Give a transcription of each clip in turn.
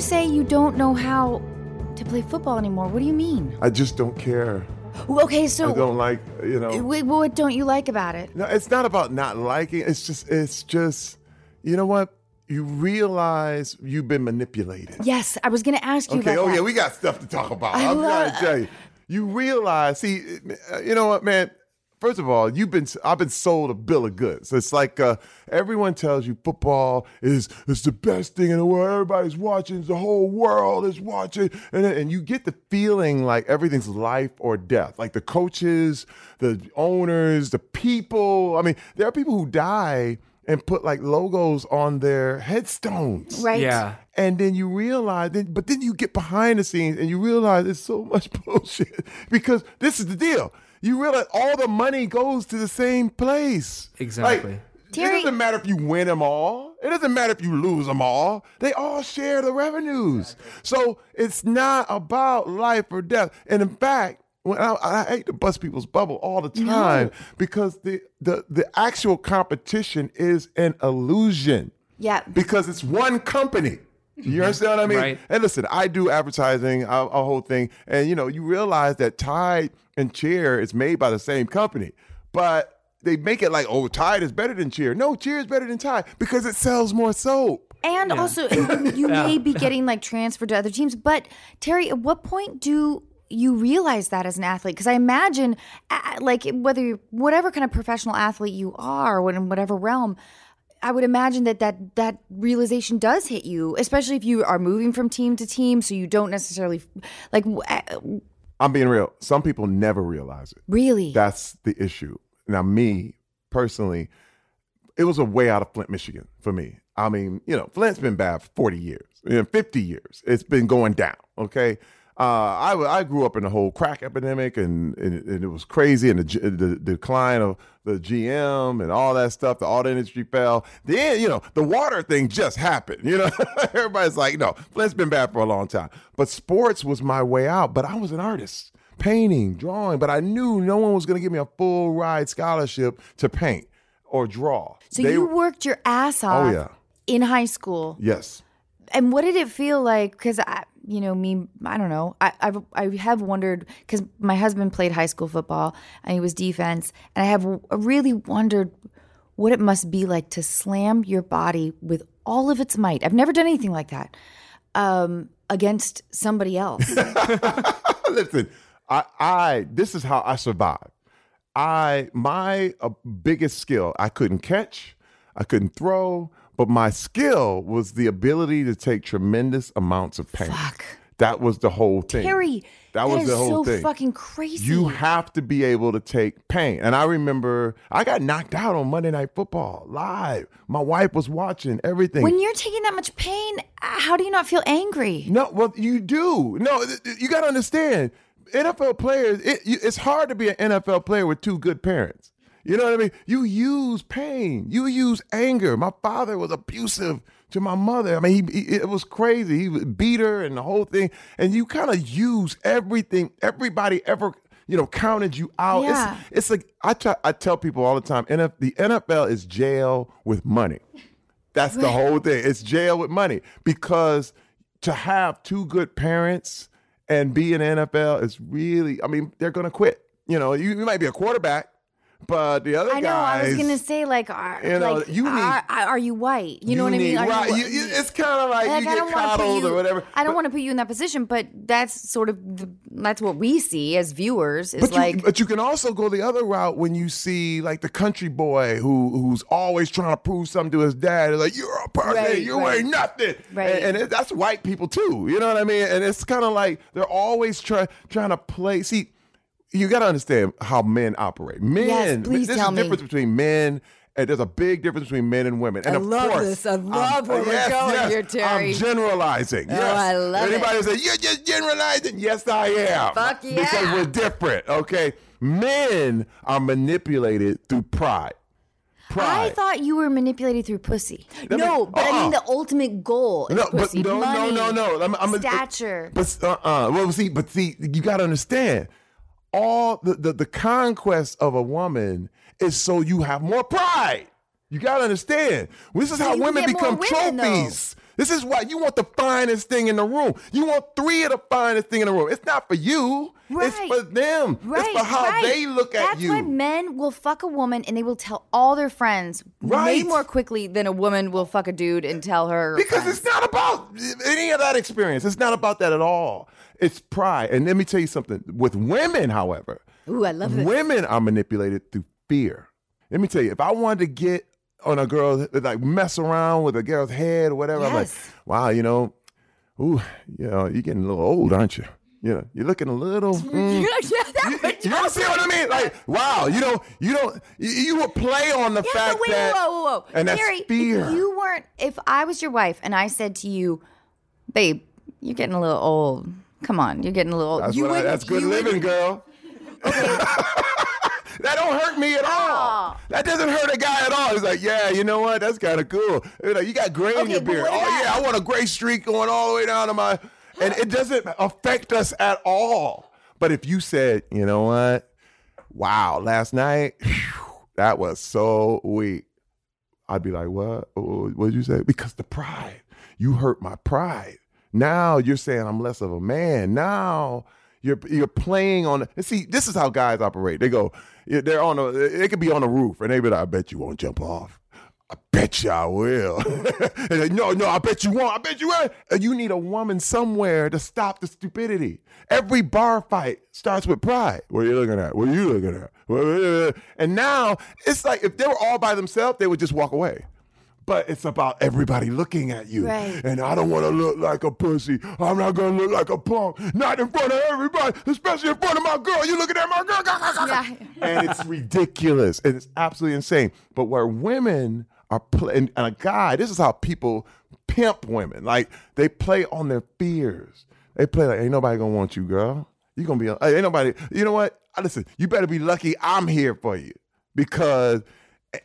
You say you don't know how to play football anymore, what do you mean? I just don't care. Okay, so I don't like, you know. wait, what don't you like about it? No, it's not about not liking. It's just, it's just, you know what? You realize you've been manipulated. Yes, I was going to ask you Okay. Oh that. yeah, we got stuff to talk about. I I'm love- trying to tell you. You realize, see, uh, you know what, man. First of all, you've been I've been sold a bill of goods. It's like uh, everyone tells you football is is the best thing in the world. Everybody's watching. The whole world is watching, and and you get the feeling like everything's life or death. Like the coaches, the owners, the people. I mean, there are people who die and put like logos on their headstones. right? Yeah. And then you realize, then, but then you get behind the scenes and you realize it's so much bullshit because this is the deal. You realize all the money goes to the same place. Exactly. Like, Terry- it doesn't matter if you win them all. It doesn't matter if you lose them all. They all share the revenues. So it's not about life or death. And in fact, when I, I hate to bust people's bubble all the time because the, the the actual competition is an illusion Yeah. because it's one company. You understand what I mean? Right. And listen, I do advertising, a, a whole thing, and you know, you realize that Tide and Cheer is made by the same company, but they make it like, oh, Tide is better than Cheer. No, Cheer is better than Tide because it sells more soap. And also, you may be getting like transferred to other teams. But Terry, at what point do you realize that as an athlete? Because I imagine, like, whether you whatever kind of professional athlete you are, what- in whatever realm, I would imagine that that that realization does hit you, especially if you are moving from team to team, so you don't necessarily like w- uh, I'm being real. Some people never realize it. really. That's the issue. Now, me personally, it was a way out of Flint, Michigan for me. I mean, you know, Flint's been bad for 40 years, you 50 years. It's been going down, okay? Uh, I, I grew up in the whole crack epidemic and, and, and it was crazy and the, G- the, decline of the GM and all that stuff. The auto industry fell. Then, you know, the water thing just happened. You know, everybody's like, no, Flint's been bad for a long time. But sports was my way out. But I was an artist, painting, drawing. But I knew no one was going to give me a full ride scholarship to paint or draw. so They- you worked your ass off Oh, yeah. in high school. Yes. and what did it feel like because i you know me i don't know. I I've, i have wondered because my husband played high school football and he was defense and i have really wondered what it must be like to slam your body with all of its might. I've never done anything like that um, against somebody else. Listen, I, I this is how I survived. I my uh, biggest skill I couldn't catch, I couldn't throw, but my skill was the ability to take tremendous amounts of pain. Fuck. That was the whole thing. Terry, that, that was is the whole so thing. fucking crazy. You have to be able to take pain. And I remember I got knocked out on Monday Night Football live. My wife was watching everything. when you're taking that much pain how do you not feel angry No, well, you do. No, you got to understand. NFL players, it, it's hard to be an NFL player with two good parents. You know what I mean? You use pain. You use anger. My father was abusive to my mother. I mean, he, he- it was crazy. He beat her and the whole thing. And you kind of use everything. Everybody ever, you know, counted you out. Yeah. It's, it's like I try, I tell people all the time. NF, the NFL is jail with money. That's the whole thing. It's jail with money because to have two good parents and be in the NFL is really. I mean, they're gonna quit. You know, you, you might be a quarterback, but the other I know. guys. I was gonna say, like, are, You know, like, you need- are, are you white? You know what I mean? Are right, you, you- it's kind of like, like, you I get coddled or whatever. I don't want to put you in that position, but that's sort of the, that's what we see as viewers. Is But like, you, but you can also go the other route when you see like the country boy who who's always trying to prove something to his dad. Like you're a person, Right, you right. ain't nothing, Right. And, and it, that's white people too. You know what I mean? And it's kind of like they're always trying trying to play. See, you got to understand how men operate. Men, Yes, please there's tell a me. difference between men. And there's a big difference between men and women. And I of love course, this. I I'm- love where we're going here, Terry. I'm generalizing. Oh, yes. I love it. Anybody say you're just generalizing? Yes, I am. Fuck Because we're different. Okay, men are manipulated through pride. Pride. I thought you were manipulated through pussy. Me- no, but I mean uh-uh. the ultimate goal is no, pussy. but no, money, no, no, no. I'm, I'm stature. But uh, uh well, see, but see, you got to understand. All the, the the conquest of a woman is so you have more pride. You got to understand. This is So how women become women, though. trophies. This is why you want the finest thing in the room. You want three of the finest thing in the room. It's not for you. Right. It's for them. Right, it's for how right. they look at That's you. That's why men will fuck a woman and they will tell all their friends way more quickly than a woman will fuck a dude and tell her. Because friends. it's not about any of that experience. It's not about that at all. It's pride. And let me tell you something. With women, however, Ooh, I love women are manipulated through fear. Let me tell you, if I wanted to get on a girl, like mess around with a girl's head or whatever, I'm like, Yes. wow, you know, ooh, you know, you're getting a little old, aren't you? You know, you're looking a little. mm. yeah, would- You understand what I mean? Like, wow, you know, you don't, you, you would play on the Yeah, fact wait, that, whoa, whoa, whoa. and that's fear. You weren't, if I was your wife and I said to you, babe, you're getting a little old. Come on, you're getting a little. That's, I, that's good living, wouldn't- girl. that don't hurt me at all. Aw. That doesn't hurt a guy at all. He's like, yeah, you know what? That's kind of cool. You, know, you got gray in your beard. Oh yeah, I want a gray streak going all the way down to my, and it doesn't affect us at all. But if you said, you know what? Wow, last night, phew, that was so weak. I'd be like, what? What did you say? Because the pride. You hurt my pride. Now you're saying I'm less of a man. Now you're you're playing on. See, this is how guys operate. They go, they're on a. They could be on a roof, and they be like, I bet you won't jump off. I bet you I will. no, no, I bet you won't. I bet you will. You need a woman somewhere to stop the stupidity. Every bar fight starts with pride. What are you looking at? What are you looking at? And now it's like if they were all by themselves, they would just walk away. But it's about everybody looking at you. Right. And I don't want to look like a pussy. I'm not going to look like a punk. Not in front of everybody, especially in front of my girl. You looking at my girl. Yeah. and it's ridiculous. And it's absolutely insane. But where women are playing, and a guy, this is how people pimp women. Like they play on their fears. They play like, ain't nobody going to want you, girl. You going to be, ain't nobody, you know what? Listen, you better be lucky I'm here for you because,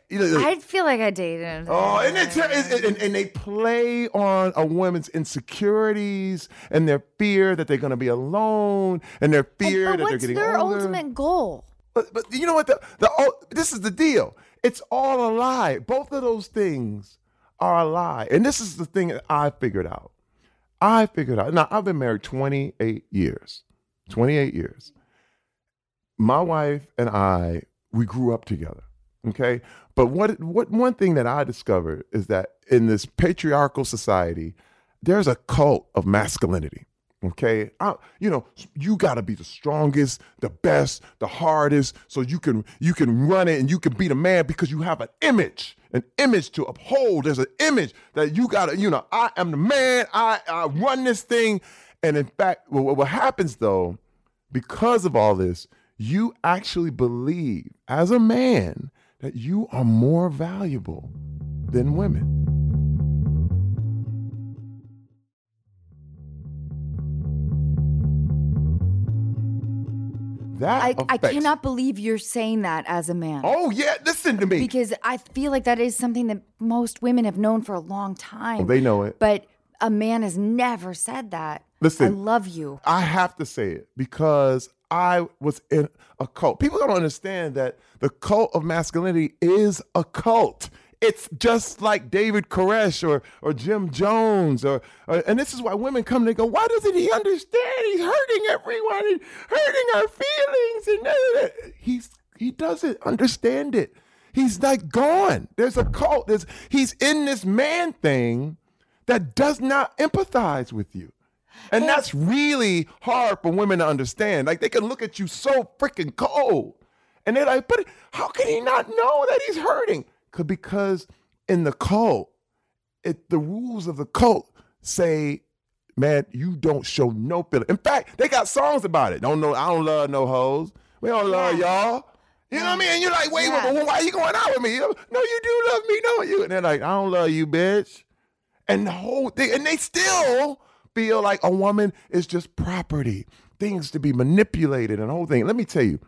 you know, I feel like I dated. Oh, and, it's, and, and, and they play on a woman's insecurities and their fear that they're going to be alone and their fear but that they're what's getting their older. ultimate goal? But, but you know what? The, the oh, this is the deal. It's all a lie. Both of those things are a lie. And this is the thing that I figured out. I figured out. Now, I've been married 28 years. 28 years. My wife and I, we grew up together. Okay. But what, what one thing that I discovered is that in this patriarchal society, there's a cult of masculinity. Okay, I, you know you got to be the strongest, the best, the hardest, so you can you can run it and you can be the man because you have an image, an image to uphold. There's an image that you got to, you know, I am the man. I I run this thing, and in fact, what, what happens though, because of all this, you actually believe as a man that you are more valuable than women. That I, I cannot believe you're saying that as a man. Oh yeah, listen to me. Because I feel like that is something that most women have known for a long time. Oh, they know it. But a man has never said that. Listen. I love you. I have to say it because I was in a cult. People don't understand that the cult of masculinity is a cult. It's just like David Koresh or or Jim Jones or, or and this is why women come and they go, why doesn't he understand? He's hurting everyone, and hurting our feelings, and da, da, da." he's he doesn't understand it. He's like gone. There's a cult. There's he's in this man thing that does not empathize with you. And that's really hard for women to understand. Like they can look at you so freaking cold. And they're like, but how can he not know that he's hurting? Because in the cult, it the rules of the cult say, man, you don't show no feeling. In fact, they got songs about it. Don't know, I don't love no hoes. We don't love y'all. You know what I mean? And you're like, wait, Yeah. well, why are you going out with me? No, you do love me, don't you? And they're like, I don't love you, bitch and the whole thing, and they still feel like a woman is just property, things to be manipulated, and the whole thing. Let me tell you,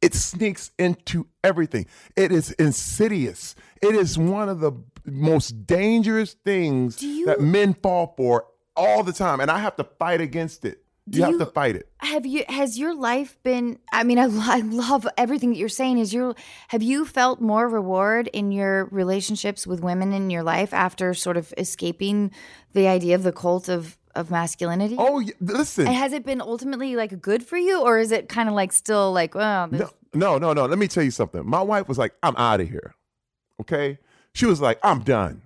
it sneaks into everything. It is insidious. It is one of the most dangerous things you- that men fall for all the time, and I have to fight against it You, have to fight it. Have you? Has your life been? I mean, I, I love everything that you're saying. Is your have you felt more reward in your relationships with women in your life after sort of escaping the idea of the cult of of masculinity? Oh, listen. And has it been ultimately like good for you, or is it kind of like still like, well, no, no, no, no. Let me tell you something. My wife was like, "I'm out of here." Okay, she was like, "I'm done.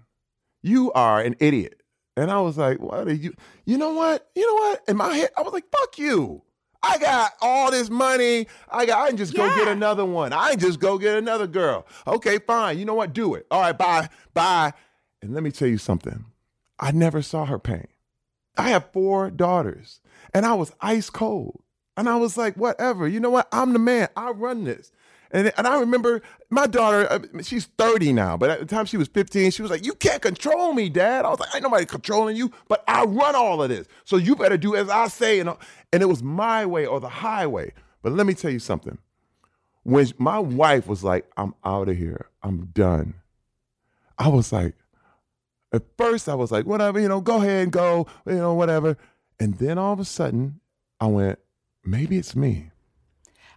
You are an idiot." And I was like, what are you? You know what? You know what? In my head, I was like, fuck you. I got all this money. I got. I can just yeah. go get another one. I can just go get another girl. Okay, fine. You know what? Do it. All right. Bye. Bye. And let me tell you something. I never saw her pain. I have four daughters, and I was ice cold. And I was like, whatever. You know what? I'm the man. I run this. And, and I remember my daughter, uh, she's 30 now, but at the time she was 15, she was like, You can't control me, Dad. I was like, Ain't nobody controlling you, but I run all of this. So you better do as I say. And, and it was my way or the highway. But let me tell you something. When my wife was like, I'm out of here, I'm done, I was like, at first I was like, whatever, you know, go ahead and go, you know, whatever. And then all of a sudden, I went, maybe it's me.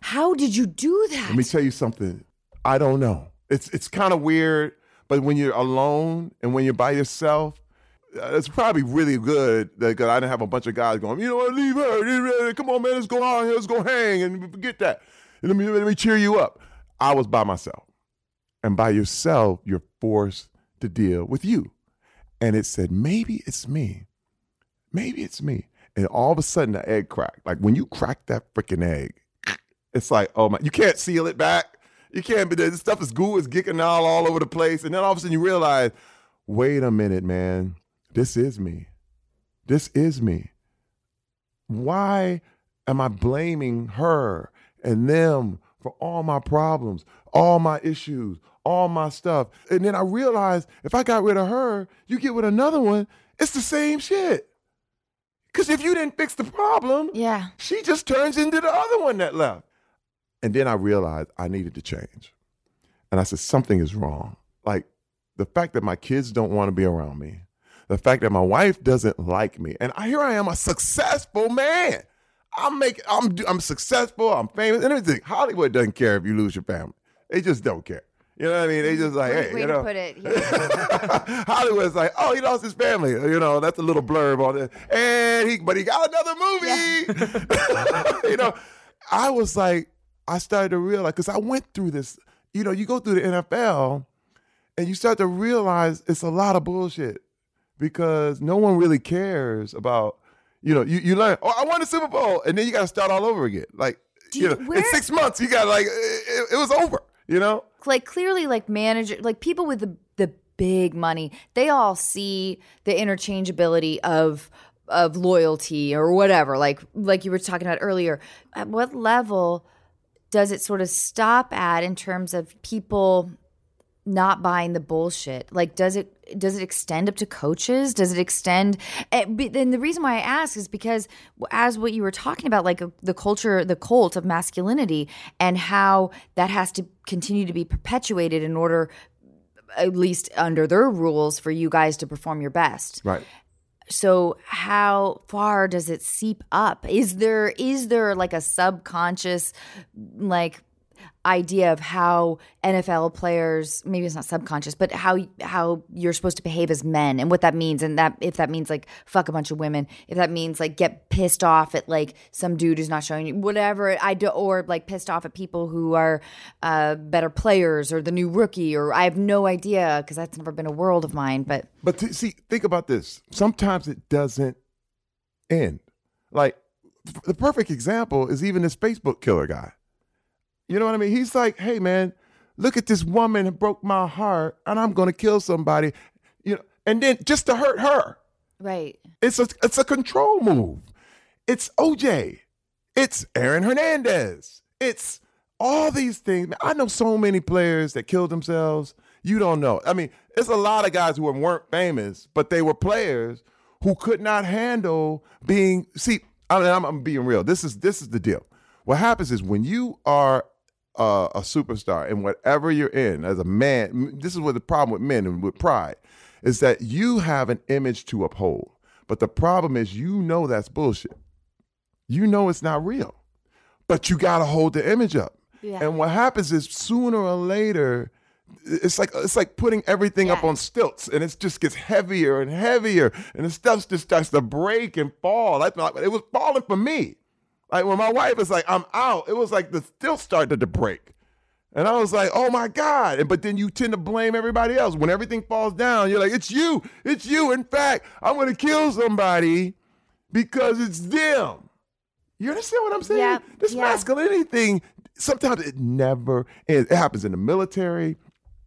How did you do that? Let me tell you something. I don't know. It's it's kind of weird, but when you're alone and when you're by yourself, uh, it's probably really good because I didn't have a bunch of guys going, you know what, leave her. Come on, man, let's go on here, let's go hang and forget that. And let me let me cheer you up. I was by myself. And by yourself, you're forced to deal with you. And it said, maybe it's me. Maybe it's me. And all of a sudden the egg cracked. Like when you crack that freaking egg, it's like, oh my, you can't seal it back. You can't, but this stuff is goo, is geeking all, all over the place. And then all of a sudden you realize, wait a minute, man, this is me. This is me. Why am I blaming her and them for all my problems, all my issues, all my stuff? And then I realized if I got rid of her, you get with another one, it's the same shit. Because if you didn't fix the problem, yeah, she just turns into the other one that left. And then I realized I needed to change. And I said, something is wrong. Like the fact that my kids don't want to be around me, the fact that my wife doesn't like me, and I here I am, a successful man. I'm making, I'm, I'm successful, I'm famous, and everything. Hollywood doesn't care if you lose your family. They just don't care. You know what I mean? They just like, hey, way you know. to put it. Yeah. Hollywood's like, oh, he lost his family. You know, that's a little blurb on it. And he, but he got another movie. Yeah. you know, I was like, I started to realize because I went through this. You know, you go through the NFL and you start to realize it's a lot of bullshit because no one really cares about. You know, you, you learn. Oh, I won the Super Bowl, and then you got to start all over again. Like you, you, know, where, in six months, you got like it, it was over. You know, like clearly, like manager, like people with the the big money, they all see the interchangeability of of loyalty or whatever like like you were talking about earlier. At what level does it sort of stop at in terms of people not buying the bullshit? Like does it does it extend up to coaches? Does it extend and eh, then the reason why i ask is because as what you were talking about like the culture the cult of masculinity and how that has to continue to be perpetuated in order at least under their rules for you guys to perform your best. Right. So how far does it seep up? Is there is there like a subconscious like idea of how NFL players maybe it's not subconscious but how how you're supposed to behave as men and what that means. And that if that means like fuck a bunch of women if that means like get pissed off at like some dude who's not showing you whatever I do or like pissed off at people who are uh, better players or the new rookie or I have no idea because that's never been a world of mine but but see think about this. Sometimes it doesn't end. Like the perfect example is even this Facebook killer guy you know what I mean? He's like, hey man, look at this woman that broke my heart, and I'm gonna kill somebody. You know, and then just to hurt her. Right. It's a it's a control move. It's OJ. It's Aaron Hernandez. It's all these things. I know so many players that killed themselves. You don't know. I mean, it's a lot of guys who weren't famous, but they were players who could not handle being. See, I mean, I'm, I'm being real. This is this is the deal. What happens is when you are uh, a superstar in whatever you're in as a man. This is what the problem with men and with pride is that you have an image to uphold. But the problem is you know that's bullshit. you know it's not real. But you got to hold the image up. Yeah. And what happens is sooner or later, it's like it's like putting everything up on stilts, and it just gets heavier and heavier, and the stuff just starts to break and fall. Like it was falling for me. Like when my wife was like, "I'm out," it was like the stilts started to break, and I was like, "Oh my god!" And but then you tend to blame everybody else when everything falls down. You're like, "It's you, it's you." In fact, I'm going to kill somebody because it's them. You understand what I'm saying? Yeah, This yeah. masculinity thing, sometimes it never ends. It happens in the military.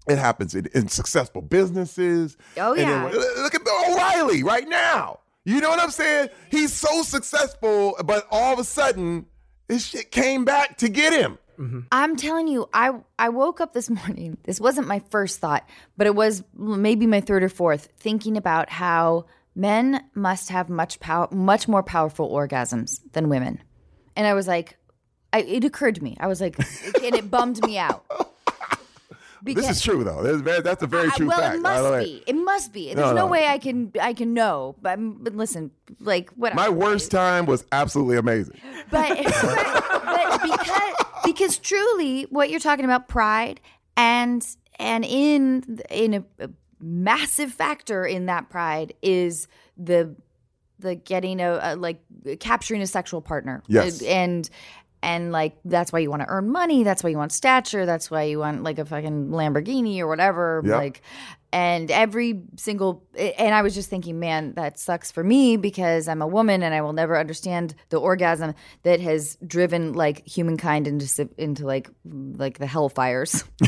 It happens in, in successful businesses. Oh, And then yeah. look at O'Reilly right now. You know what I'm saying? He's so successful, but all of a sudden, this shit came back to get him. Mm-hmm. I'm telling you, I I woke up this morning. This wasn't my first thought, but it was maybe my third or fourth, thinking about how men must have much power, much more powerful orgasms than women. And I was like, I, it occurred to me. I was like, and it bummed me out. This is true, though. That's, very, that's a very I- true well, fact. it must be. It must be. There's No, no, no. way I can I can know. But, but listen, like what My worst time was absolutely amazing. but, but because because truly what you're talking about pride and and in in a, a massive factor in that pride is the the getting a, a like capturing a sexual partner Yes. and and like that's why you want to earn money that's why you want stature that's why you want like a fucking lamborghini or whatever Yep. like and every single and i was just thinking man that sucks for me because i'm a woman and i will never understand the orgasm that has driven like humankind into into like like the hellfires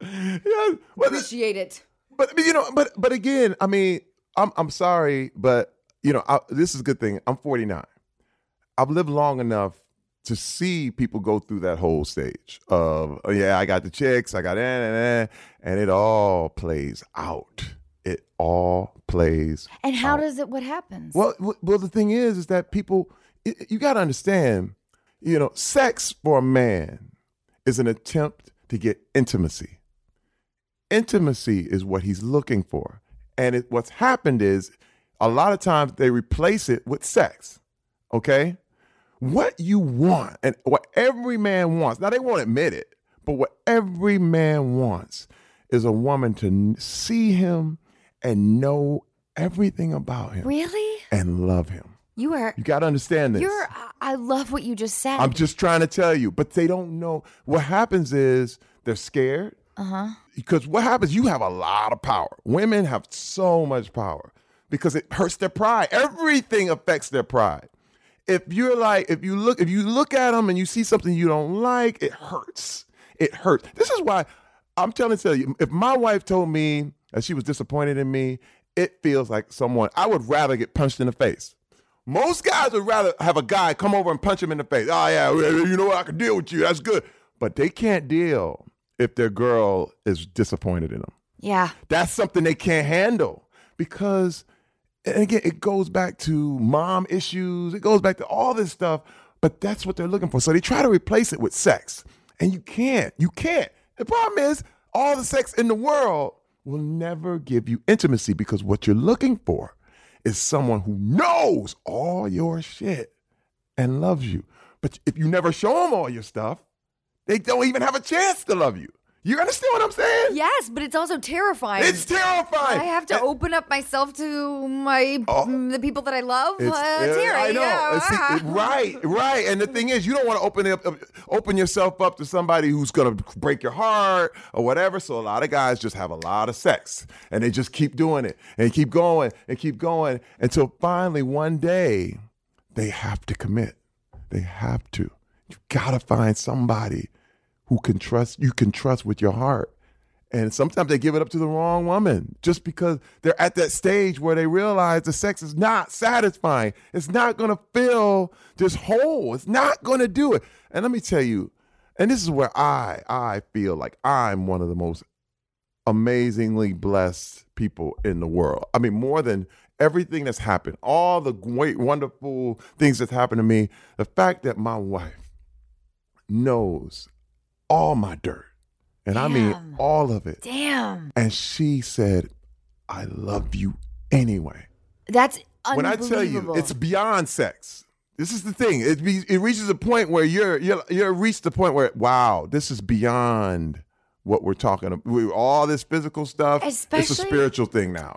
Yeah, well, appreciate it but but, you know, but but again, I mean, I'm I'm sorry, but you know, I, this is a good thing. I'm 49. I've lived long enough to see people go through that whole stage of, oh, yeah, I got the chicks, I got eh, eh, eh, and it all plays out. It all plays. and how out. does it what happens Well, well, the thing is, is that people, you got to understand, you know, sex for a man is an attempt to get intimacy. Intimacy is what he's looking for, and it, what's happened is, a lot of times they replace it with sex. Okay, what you want and what every man wants. Now they won't admit it, but what every man wants is a woman to see him and know everything about him really and love him. you are You got to understand this. you're I- i love what you just said I'm just trying to tell you, but they don't know. What happens is they're scared. uh-huh Because what happens, you have a lot of power. Women have so much power because it hurts their pride. Everything affects their pride. If you're like, if you look, if you look at them and you see something you don't like, it hurts. It hurts. This is why I'm trying to tell you. If my wife told me that she was disappointed in me, it feels like someone I would rather get punched in the face. Most guys would rather have a guy come over and punch him in the face. Oh yeah, you know what? I can deal with you. That's good. But they can't deal if their girl is disappointed in them. yeah That's something they can't handle because, and again, it goes back to mom issues. It goes back to all this stuff. But that's what they're looking for. So they try to replace it with sex, and you can't. You can't. The problem is, all the sex in the world will never give you intimacy because what you're looking for is someone who knows all your shit and loves you. But if you never show them all your stuff, they don't even have a chance to love you. You understand what I'm saying? yes but it's also terrifying It's terrifying. I have to open up myself to my Oh. mm, the people that I love. It's- uh, Terry, I know. yeah. See, it- right, right. And the thing is, you don't want to open up, open yourself up to somebody who's gonna break your heart or whatever. So a lot of guys just have a lot of sex, and they just keep doing it and keep going and keep going until finally one day they have to commit. They have to. You gotta find somebody who can trust you can trust with your heart. And sometimes they give it up to the wrong woman just because they're at that stage where they realize the sex is not satisfying. It's not going to fill this hole. It's not going to do it. And let me tell you, and this is where I I feel like I'm one of the most amazingly blessed people in the world. I mean, more than everything that's happened, all the great, wonderful things that's happened to me, the fact that my wife knows all my dirt. And I mean all of it. Damn, And she said, I love you anyway. that's When I tell you, it's beyond sex. this is the thing. It be, it reaches a point where you're you're you're reached the point where wow, this is beyond what we're talking about. All this physical stuff, Especially, it's a spiritual thing now.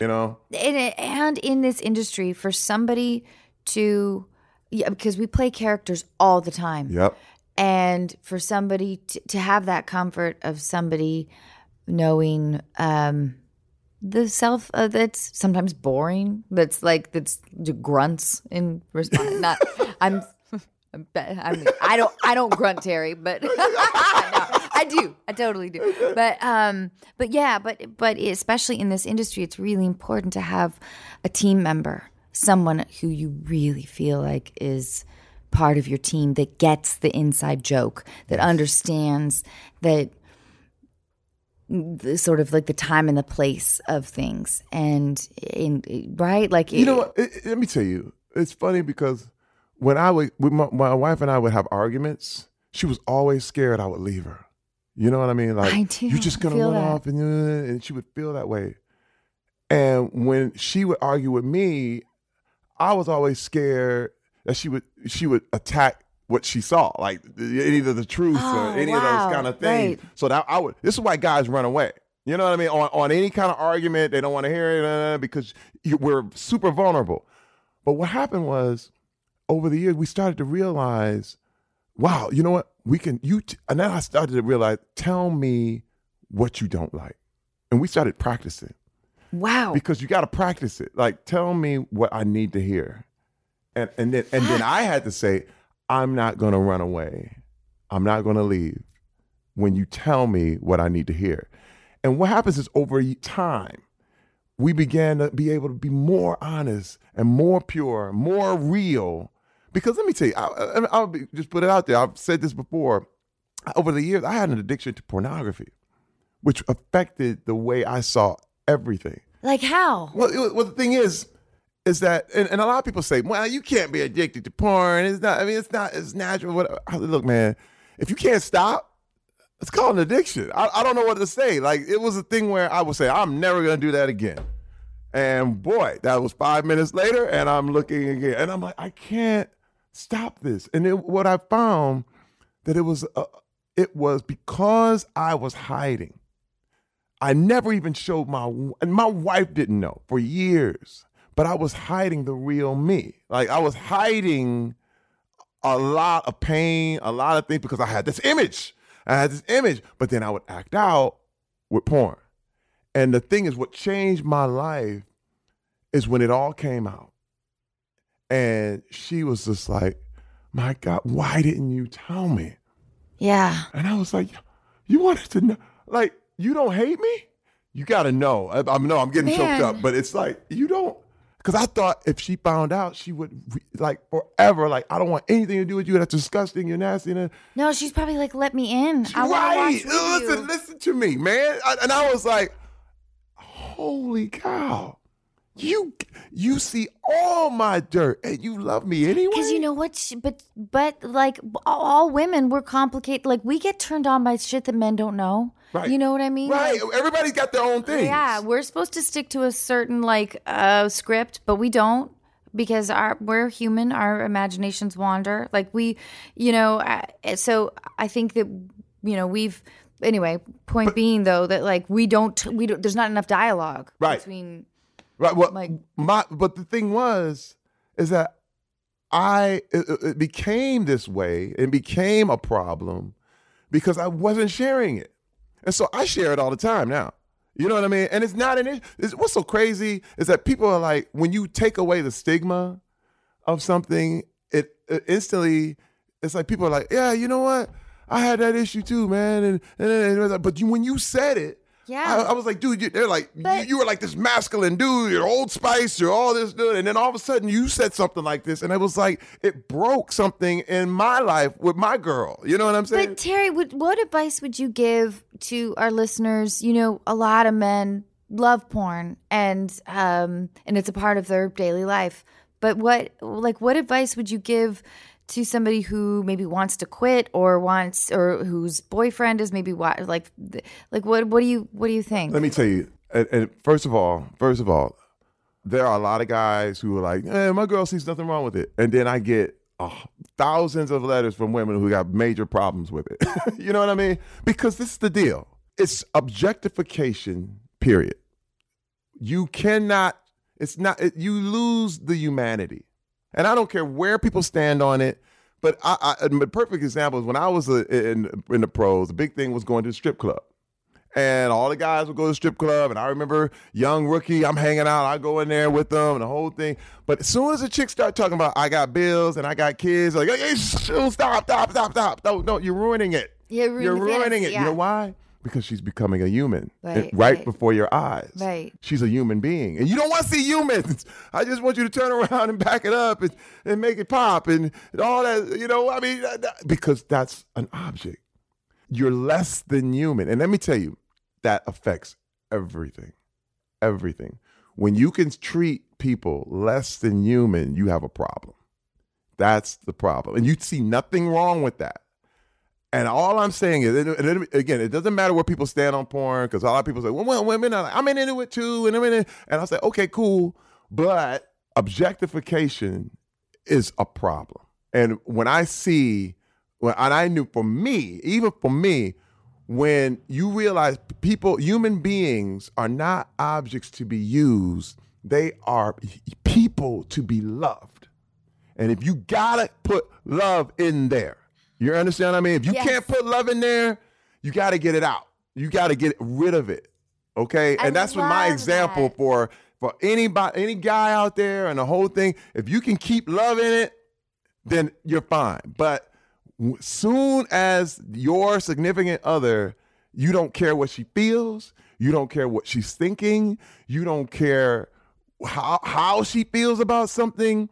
You know, and, and in this industry, for somebody to, yeah, because we play characters all the time. Yep. And for somebody to, to have that comfort of somebody knowing um, the self uh, that's sometimes boring, that's like, that's grunts in response. Not, I'm. I mean, I don't, I don't grunt, Terry, but I do, I totally do. But, um, but yeah, but, but especially in this industry, it's really important to have a team member, someone who you really feel like is part of your team that gets the inside joke, that understands that the sort of like the time and the place of things, and in right, like you know, what? It, let me tell you, it's funny because when I would, my, my, wife and I would have arguments, she was always scared I would leave her. You know what I mean? Like I do, you're just gonna run that. off, and uh, and she would feel that way. And when she would argue with me, I was always scared that she would she would attack what she saw, like either the truth oh, or any wow. of those kind of things. Right. So that I would. This is why guys run away. You know what I mean? On on any kind of argument, they don't want to hear it uh, uh, uh, because you, we're super vulnerable. But what happened was over the years, we started to realize, wow, you know what? We can, you, t-, and then I started to realize, tell me what you don't like. And we started practicing. Wow. Because you got to practice it. Like, tell me what I need to hear. And, and then, and then I had to say, I'm not going to run away. I'm not going to leave when you tell me what I need to hear. And what happens is over time, we began to be able to be more honest and more pure, more real because let me tell you, I, will be, just put it out there. I've said this before. Over the years, I had an addiction to pornography, which affected the way I saw everything. Like how? Well, it, well, the thing is, is that, and, and, a lot of people say, well, you can't be addicted to porn. It's not. I mean, it's not. It's natural. Whatever. Look, man, if you can't stop, it's called an addiction. I, I don't know what to say. Like it was a thing where I would say, I'm never gonna do that again. And boy, that was five minutes later, and I'm looking again, and I'm like, I can't stop this. And it, what I found that it was uh, it was because I was hiding. I never even showed my and my wife didn't know for years, but I was hiding the real me. Like I was hiding a lot of pain, a lot of things because I had this image. I had this image, but then I would act out with porn. And the thing is, what changed my life is when it all came out. And she was just like, my God, why didn't you tell me? Yeah. And I was like, you wanted to know, like, you don't hate me? You got to know. I, I know I'm getting Man. choked up, but it's like, you don't, because I thought if she found out, she would, like, forever, like, I don't want anything to do with you. That's disgusting. You're nasty. And No, she's probably like, let me in. I right. Listen, you. listen to me, man. I, and I was like, holy cow. You you see all my dirt and you love me anyway. Because you know what? But but like all women, we're complicated. Like we get turned on by shit that men don't know. Right. You know what I mean? Right. Like, Everybody's got their own thing yeah, we're supposed to stick to a certain like uh, script, but we don't because our we're human. Our imaginations wander. Like we, you know. Uh, so I think that you know we've. Anyway, point being though that like we don't we don't there's not enough dialogue Right. between Right. Well, Like- my but the thing was is that I it, it- became this way and became a problem because I wasn't sharing it, and so I share it all the time now. You know what I mean? And it's not an issue. What's so crazy is that people are like, when you take away the stigma of something, it, it instantly, it's like people are like, yeah, you know what? I had that issue too, man. And, and, and, and but you, when you said it, Yeah. I, I was like, dude, you, they're like, you, you were like this masculine dude. You're Old Spice. You're all this dude, and then all of a sudden you said something like this, and it was like it broke something in my life with my girl. You know what I'm saying? But Terry, what, what advice would you give to our listeners? You know, a lot of men love porn, and um, and it's a part of their daily life. But what, like, what advice would you give to somebody who maybe wants to quit or wants or whose boyfriend is maybe wa- like, like what, what do you, what do you think? Let me tell you. And, first of all, first of all, there are a lot of guys who are like, "Eh, my girl sees nothing wrong with it," and then I get uh, thousands of letters from women who got major problems with it. you know what I mean? Because this is the deal. It's objectification. Period. You cannot. It's not. It, you lose the humanity, and I don't care where people stand on it. But I, I, a perfect example is when I was uh, in in the pros. The big thing was going to the strip club and all the guys would go to the strip club. And I remember young rookie, I'm hanging out, I go in there with them and the whole thing. But as soon as the chicks start talking about I got bills and I got kids, like, hey, stop, stop, stop, stop. No, no, you're ruining it. Yeah, ruin you're ruining fantasy, it. yeah. You know why? Because she's becoming a human eh, Right, right right. before your eyes. Right. She's a human being. And you don't want to see humans. I just want you to turn around and back it up and, and make it pop and, and all that. You know, I mean, because that's an object you're less than human. And let me tell you, that affects everything. Everything. When you can treat people less than human, you have a problem. That's the problem. And you see nothing wrong with that. And all I'm saying is, it- again, it doesn't matter where people stand on porn because a lot of people say, well, women, I'm into it too. And, I'm in it. and I say, okay, cool. But objectification is a problem. And when I see, when, and I knew for me, even for me, when you realize people, human beings are not objects to be used, they are people to be loved. And if you gotta put love in there, you understand what I mean? If you Yes. can't put love in there, you gotta get it out. You gotta get rid of it. Okay? I and that's what my example that. for for anybody any guy out there and the whole thing. If you can keep love in it, then you're fine. But soon as your significant other, you don't care what she feels, you don't care what she's thinking, you don't care how how she feels about something,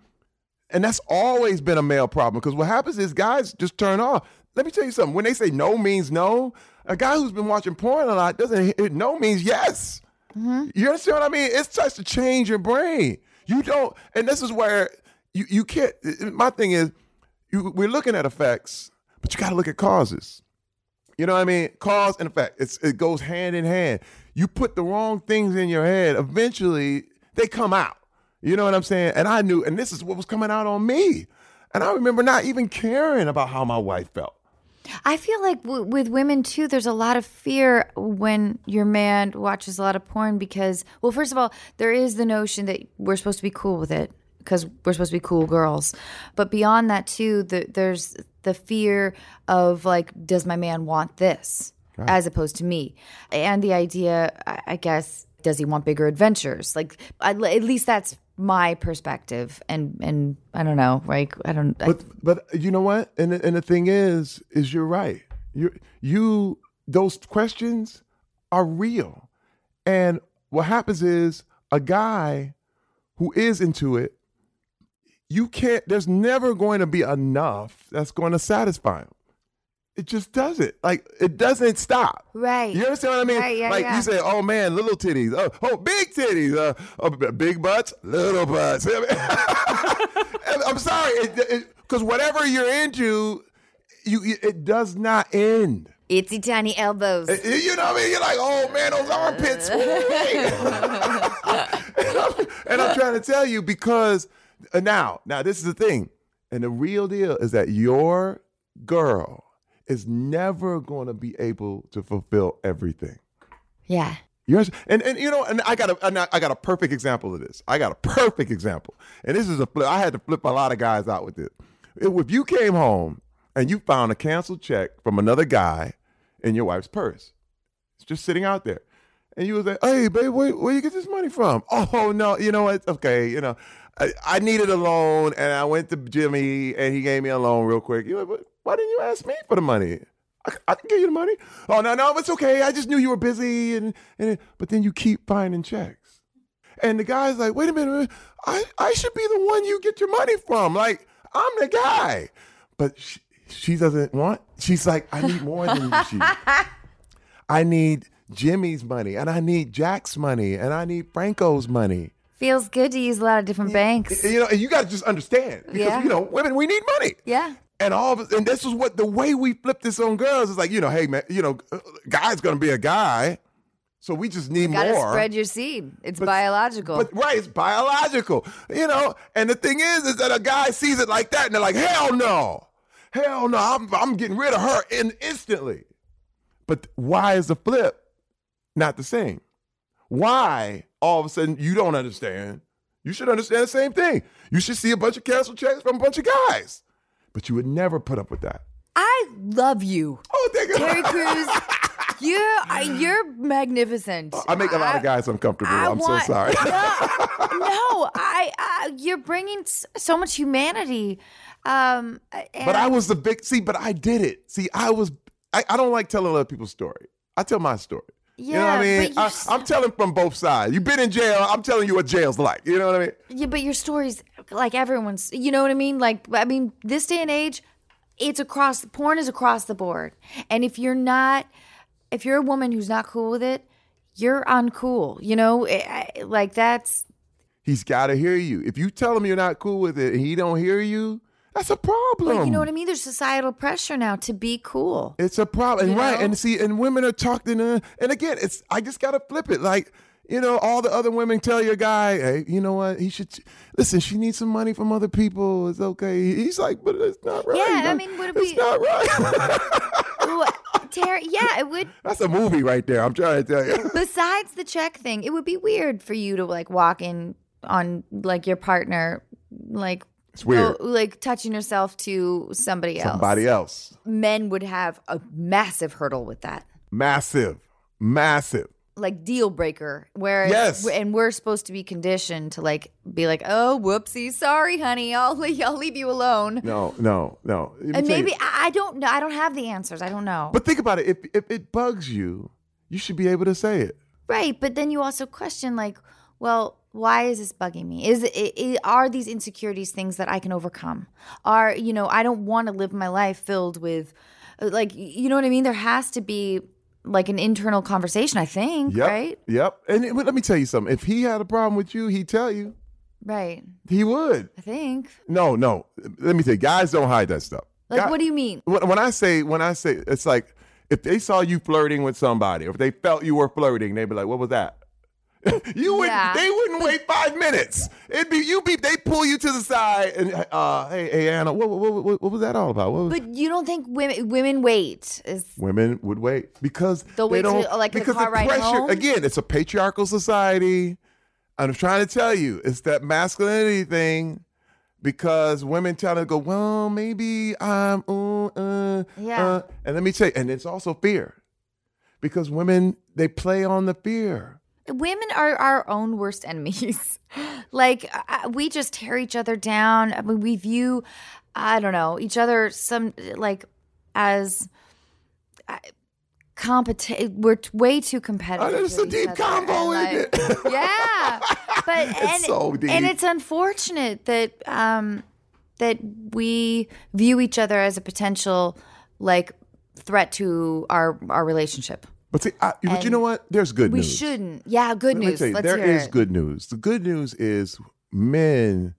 and that's always been a male problem because what happens is guys just turn off. Let me tell you something. When they say no means no, a guy who's been watching porn a lot doesn't. No means yes. Mm-hmm. You understand what I mean? It starts to change your brain. You don't, and this is where you you can't. My thing is, you, we're looking at effects, but you got to look at causes. You know what I mean? Cause and effect. It's it goes hand in hand. You put the wrong things in your head, eventually they come out. You know what I'm saying? And I knew, and this is what was coming out on me. And I remember not even caring about how my wife felt. I feel like w- with women too, there's a lot of fear when your man watches a lot of porn because, well, first of all, there is the notion that we're supposed to be cool with it because we're supposed to be cool girls. But beyond that too, the, there's the fear of like, does my man want this as opposed to me? And the idea, I, I guess, does he want bigger adventures? Like, I, at least that's my perspective. And and I don't know, like I don't. I, But but you know what? And and the thing is, is you're right. You you those questions are real. And what happens is a guy who is into it, you can't. There's never going to be enough that's going to satisfy him. It just doesn't. Like it doesn't stop. Right. You understand what I mean? Right, yeah, like yeah. you say, oh man, little titties. Oh, oh big titties. Uh, oh, big butts, little butts. I'm sorry, because whatever you're into, you it does not end. Itsy tiny elbows. Uh, You know what I mean? You're like, oh man, those armpits. and, I'm, and I'm trying to tell you because uh, now, now this is the thing, and the real deal is that your girl is never going to be able to fulfill everything. yeah. You? And and you know, and I got a and I got a perfect example of this. I got a perfect example, and this is a flip. I had to flip a lot of guys out with this. If you came home and you found a canceled check from another guy in your wife's purse, it's just sitting out there, and you was like, "Hey, babe, where where you get this money from?" Oh no, you know what? Okay, you know, I, I needed a loan, and I went to Jimmy, and he gave me a loan real quick. You like, "What- why didn't you ask me for the money? I, I can give you the money. Oh no, no, it's okay. I just knew you were busy, and and but then you keep finding checks, and the guy's like, wait a minute, I I should be the one you get your money from. Like I'm the guy, but she, she doesn't want. She's like, I need more than you. She, I need Jimmy's money, and I need Jack's money, and I need Franco's money. Feels good to use a lot of different banks. You know, and you got to just understand because Yeah. you know, women, we need money. Yeah. And all of and this is what the way we flip this on girls is like, you know, hey man, you know, guy's gonna be a guy, so we just need Gotta more. spread your seed. It's biological. But right, it's biological, you know. And the thing is, is that a guy sees it like that, and they're like, hell no, hell no, I'm I'm getting rid of her in instantly. But why is the flip not the same? Why all of a sudden you don't understand? You should understand the same thing. You should see a bunch of canceled checks from a bunch of guys, but you would never put up with that. I love you, Oh, thank you. Terry Crews. You're you're magnificent. I make a lot I- of guys uncomfortable. I I'm want- so sorry. no, no, I, I you're bringing so much humanity. Um, But I was the big see, but I did it. See, I was I, I don't like telling other people's story. I tell my story. you know what I mean? you I, I'm telling from both sides. You've been in jail. I'm telling you what jail's like. You know what I mean? Yeah, but your stories, like everyone's, you know what I mean? Like, I mean, this day and age, it's across, porn is across the board. And if you're not, if you're a woman who's not cool with it, you're uncool. You know, like that's, He's got to hear you. If you tell him you're not cool with it and he don't hear you, that's a problem. you know what I mean? There's societal pressure now to be cool. It's a problem, right? know? And see, and women are talking. Uh, and again, it's I just gotta flip it. Like you know, all the other women tell your guy, hey, you know what? He should listen. She needs some money from other people. It's okay. He's like, but it's not right. Yeah, I mean, would it it's be- not right. Terry, yeah, it would. That's a movie right there. I'm trying to tell you. Besides the check thing, it would be weird for you to like walk in on like your partner, like It's weird. go- like touching yourself to somebody else. Somebody else. Men would have a massive hurdle with that, Massive, massive. Like deal breaker. Whereas, Yes. and we're supposed to be conditioned to like be like, oh, whoopsie, sorry, honey, I'll leave, I'll leave you alone. No, no, no. And you. maybe I, I don't know. I don't have the answers. I don't know. But think about it. If if it bugs you, you should be able to say it. Right, but then you also question like, well, why is this bugging me? Is it, it are these insecurities things that I can overcome? Are you know I don't want to live my life filled with, uh, like you know what I mean? There has to be like an internal conversation. I think, Yep. right? Yep. And it- let me tell you something. If he had a problem with you, he'd tell you. Right. He would. I think. No, no. Let me tell you, guys don't hide that stuff. Like, what do you mean? when, when I say when I say it's like if they saw you flirting with somebody, or if they felt you were flirting, they'd be like, "What was that?" you would. Yeah. They wouldn't wait five minutes. It'd be you. Be they pull you to the side and uh, hey, hey, Anna, what, what, what, what was that all about? What was, But you don't think women women wait? Is women would wait because They'll they wait don't like, because the car ride home? again it's a patriarchal society i'm trying to tell you it's that masculinity thing because women tend to go well maybe i'm uh, uh, Yeah. uh," and let me tell you and it's also fear because women they play on the fear women are our own worst enemies. like uh, we just tear each other down. I mean, we view, I don't know, each other some like as uh, competi- We're t- way too competitive. Oh, with a deep other. combo, And, isn't like, it? yeah, but and, so deep. and it's unfortunate that um that we view each other as a potential like threat to our our relationship. But see I, but you know what there's good We news We shouldn't. Yeah, good Let me news. tell you, Let's there hear is it. good news. The good news is men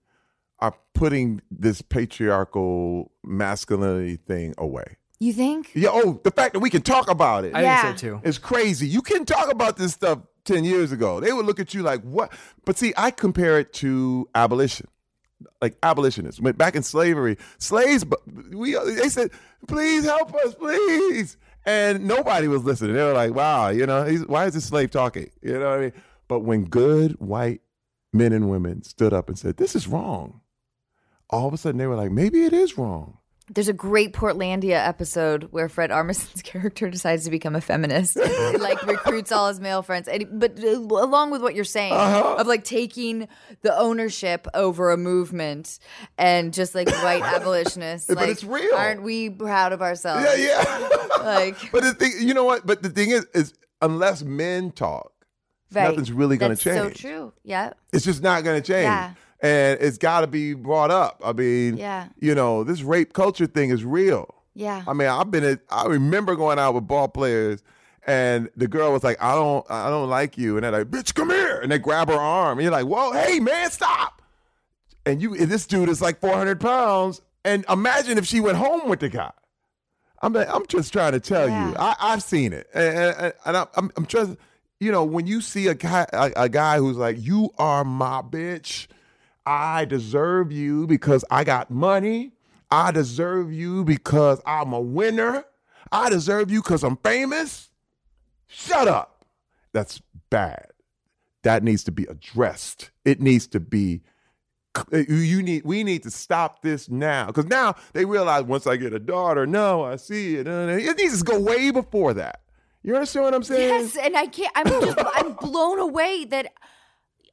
are putting this patriarchal masculinity thing away. You think? Yeah, oh, the fact that we can talk about it I Yeah. think so too. is crazy. You couldn't talk about this stuff 10 years ago. They would look at you like, what? But see, I compare it to abolition. Like abolitionists. When back in slavery, slaves, but we they said, please help us, please. And nobody was listening. They were like, wow, you know, why is this slave talking? You know what I mean? But when good white men and women stood up and said, this is wrong, all of a sudden they were like, maybe it is wrong. There's a great Portlandia episode where Fred Armisen's character decides to become a feminist, He, like recruits all his male friends, and, but uh, along with what you're saying Uh-huh. of like taking the ownership over a movement and just like white abolitionists. But like, it's real. Aren't we proud of ourselves? Yeah, yeah. Like, but the thing, you know what? But the thing is, is unless men talk, right. nothing's really going to change. So true. Yeah. It's just not going to change. Yeah. And it's got to be brought up. I mean, Yeah. you know, this rape culture thing is real. Yeah. I mean, I've been at, I remember going out with ball players and the girl was like, I don't I don't like you. And they're like, bitch, come here. And they grab her arm. And you're like, whoa, hey man, stop. And you and this dude is like 400 pounds. And imagine if she went home with the guy. I'm like, I'm just trying to tell Yeah. you. I, I've seen it. And, and, and I'm, I'm, I'm just, you know, when you see a guy, a, a guy who's like, you are my bitch. I deserve you because I got money. I deserve you because I'm a winner. I deserve you because I'm famous. Shut up. That's bad. That needs to be addressed. It needs to be. You need. We need to stop this now because now they realize once I get a daughter, no, I see it. It needs to go way before that. You understand what I'm saying? Yes, and I can't. I'm just. I'm blown away that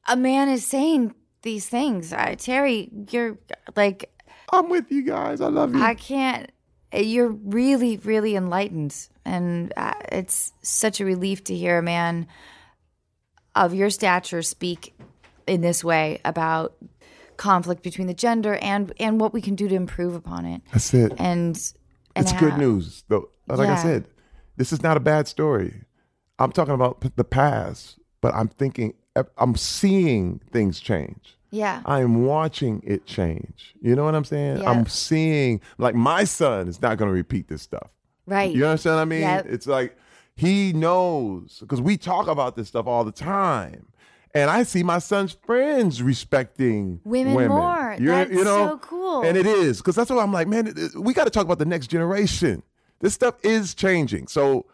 a man is saying these things. Uh, Terry, you're like I'm with you guys. I love you. I can't. You're really, really enlightened, and uh, it's such a relief to hear a man of your stature speak in this way about conflict between the gender and and what we can do to improve upon it. That's it. And and it's good news though like i said this is not a bad story i'm talking about the past but i'm thinking i'm seeing things change Yeah. i'm watching it change you know what i'm saying Yeah. i'm seeing like my son is not going to repeat this stuff Right. you understand what i mean Yep. it's like he knows because we talk about this stuff all the time and I see my son's friends respecting Women more. You're- That's you know, so cool. And it is because that's why I'm like, man, we got to talk about the next generation. This stuff is changing. So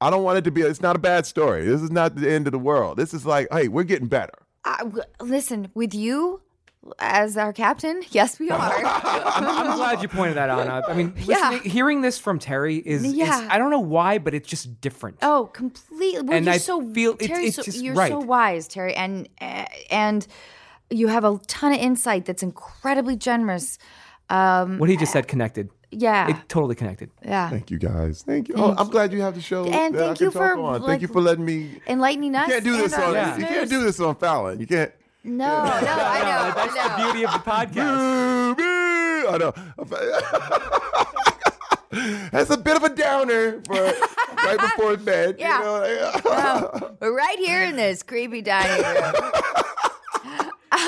I don't want it to be. It's not a bad story. This is not the end of the world. This is like, hey, we're getting better. I- w- listen, with you as our captain, yes, we are. I'm, I'm glad you pointed that out. I mean, Yeah. hearing this from Terry is, is- Yeah. I don't know why, but it's just different. Oh, completely. Well, And you're I so feel it's- Terry, it's so, just you're right. so wise, Terry, and uh, and you have a ton of insight that's incredibly generous. Um, What he just said connected. Yeah, It totally connected. yeah. Thank you guys. Thank you. oh, I'm glad you have the show. And that I thank can you talk for, like, Thank you for letting me. Enlightening us. You can't do this on. Yeah. You can't do this on Fallon. You can't. No, no, I know. That's I the beauty of the podcast. I know. That's a bit of a downer for right before bed. Yeah. You know? Wow. We're right here in this creepy dining room.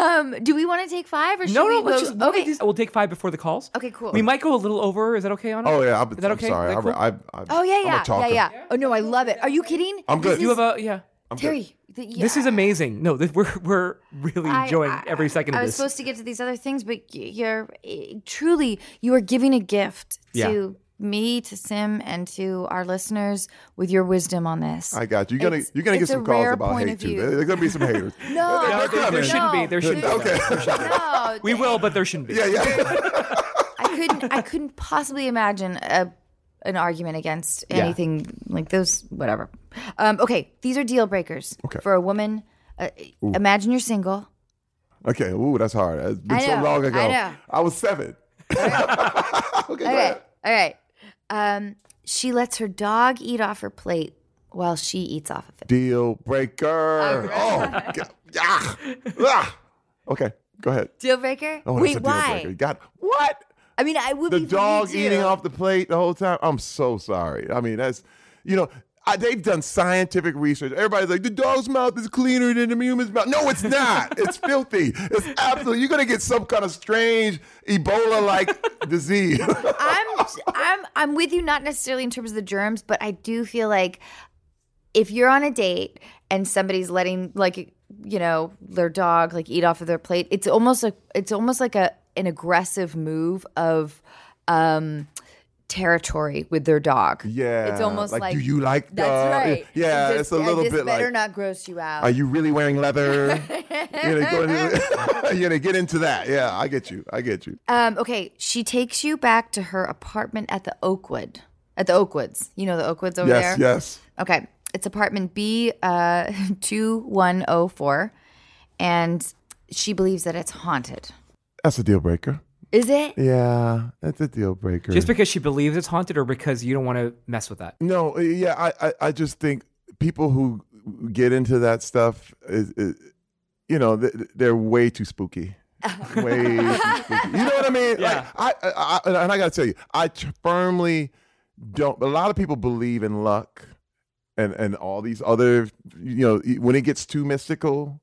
Um, do we want to take five or should No, we no, let's go- just we'll, okay. make we'll take five before the calls. Okay, cool. We might go a little over. Is that okay on it? Oh yeah, I'm, Is that I'm okay? sorry. Is that cool? I, I, Oh yeah, I'm a yeah, yeah, yeah. Oh no, I love it. Are you kidding? I'm good. This You is- have a yeah. Terry. th- This yeah. is amazing. No, this, we're we're really enjoying I- every second I of was this. supposed to get to these other things, but you're eh, truly you are giving a gift Yeah. to me, to Sim, and to our listeners with your wisdom on this. I got you. You're gonna It's- you're gonna get some calls about point hate of too. There's gonna be some haters. no, No, no, there, there shouldn't be. There shouldn't be. Okay. No, We will, but there shouldn't be. Yeah, yeah. I couldn't. I couldn't possibly imagine a, an argument against Yeah. anything like those. Whatever. Um, okay, these are deal breakers Okay. for a woman. Uh, imagine you're single. Okay. Ooh, that's hard. It's been I so long ago. I know. I was seven. okay. Go Okay. ahead. All right. Um, she lets her dog eat off her plate while she eats off of it. Deal breaker. Oh. God. Ah. Ah. Okay. Go ahead. Deal breaker? Oh, that's Wait, deal why? breaker. God. What? I mean, I would the be for me, dog eating off the plate the whole time. I'm so sorry. I mean, that's you know. I, they've done scientific research. Everybody's like, the dog's mouth is cleaner than the human's mouth. No, it's not. it's filthy. It's absolutely. You're gonna get some kind of strange Ebola-like disease. I'm I'm I'm with you, not necessarily in terms of the germs, but I do feel like if you're on a date and somebody's letting like you know their dog like eat off of their plate, it's almost like it's almost like a an aggressive move of um territory with their dog. yeah, it's almost like, do you like? that's dog? right. Yeah, it's a little bit better like. Better not gross you out. Are you really wearing leather? you know, go into, you know, get into that. Yeah, I get you. I get you. Um, okay, she takes you back to her apartment at the Oakwood. At the Oakwoods. You know the Oakwoods over Yes, there? yes. Okay. It's apartment B uh 2104 and she believes that it's haunted. That's a deal breaker. Is it? Yeah, that's a deal breaker. Just because she believes it's haunted, or because you don't want to mess with that. No, uh, yeah, I, I, I just think people who get into that stuff is, is you know, they're way too spooky. way too spooky. You know what I mean? Yeah. Like, I, I, I, and I got to tell you, I t- firmly don't. A lot of people believe in luck and and all these other, you know, when it gets too mystical.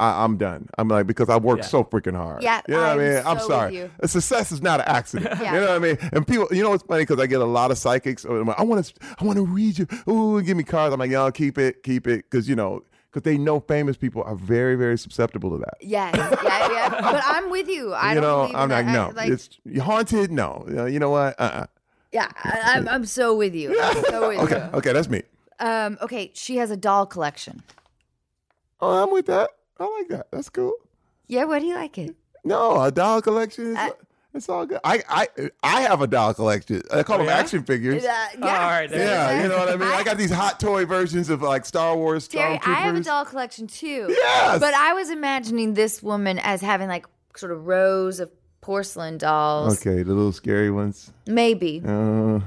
I, I'm done. I'm like because I worked Yeah. so freaking hard. Yeah, you know what I I'm mean. I'm so with sorry. A success is not an accident. Yeah. You know what I mean? And people, you know what's funny? Because I get a lot of psychics. I'm like, I want to, I want to read you. Ooh, give me cards. I'm like, y'all keep it, keep it, because you know, because they know famous people are very, very susceptible to that. Yes. Yeah, yeah. But I'm with you. I you don't know, I'm like, that. no, I- like, it's haunted. No, you know, you know what? Uh-uh. yeah, I, I'm, I'm so with you. I'm so with you. Okay, okay, that's me. Um, okay, she has a doll collection. Oh, I'm with that. I like that. That's cool. Yeah, what do you like it? No, a doll collection. Is, I- it's all good. I, I, I have a doll collection. I call Oh, them yeah? action figures. Uh, yeah. all right, there Yeah, you know what I mean. I got these hot toy versions of like Star Wars Terry, I have a doll collection too. Yes. But I was imagining this woman as having like sort of rows of porcelain dolls. Okay, the little scary ones. Maybe. Uh,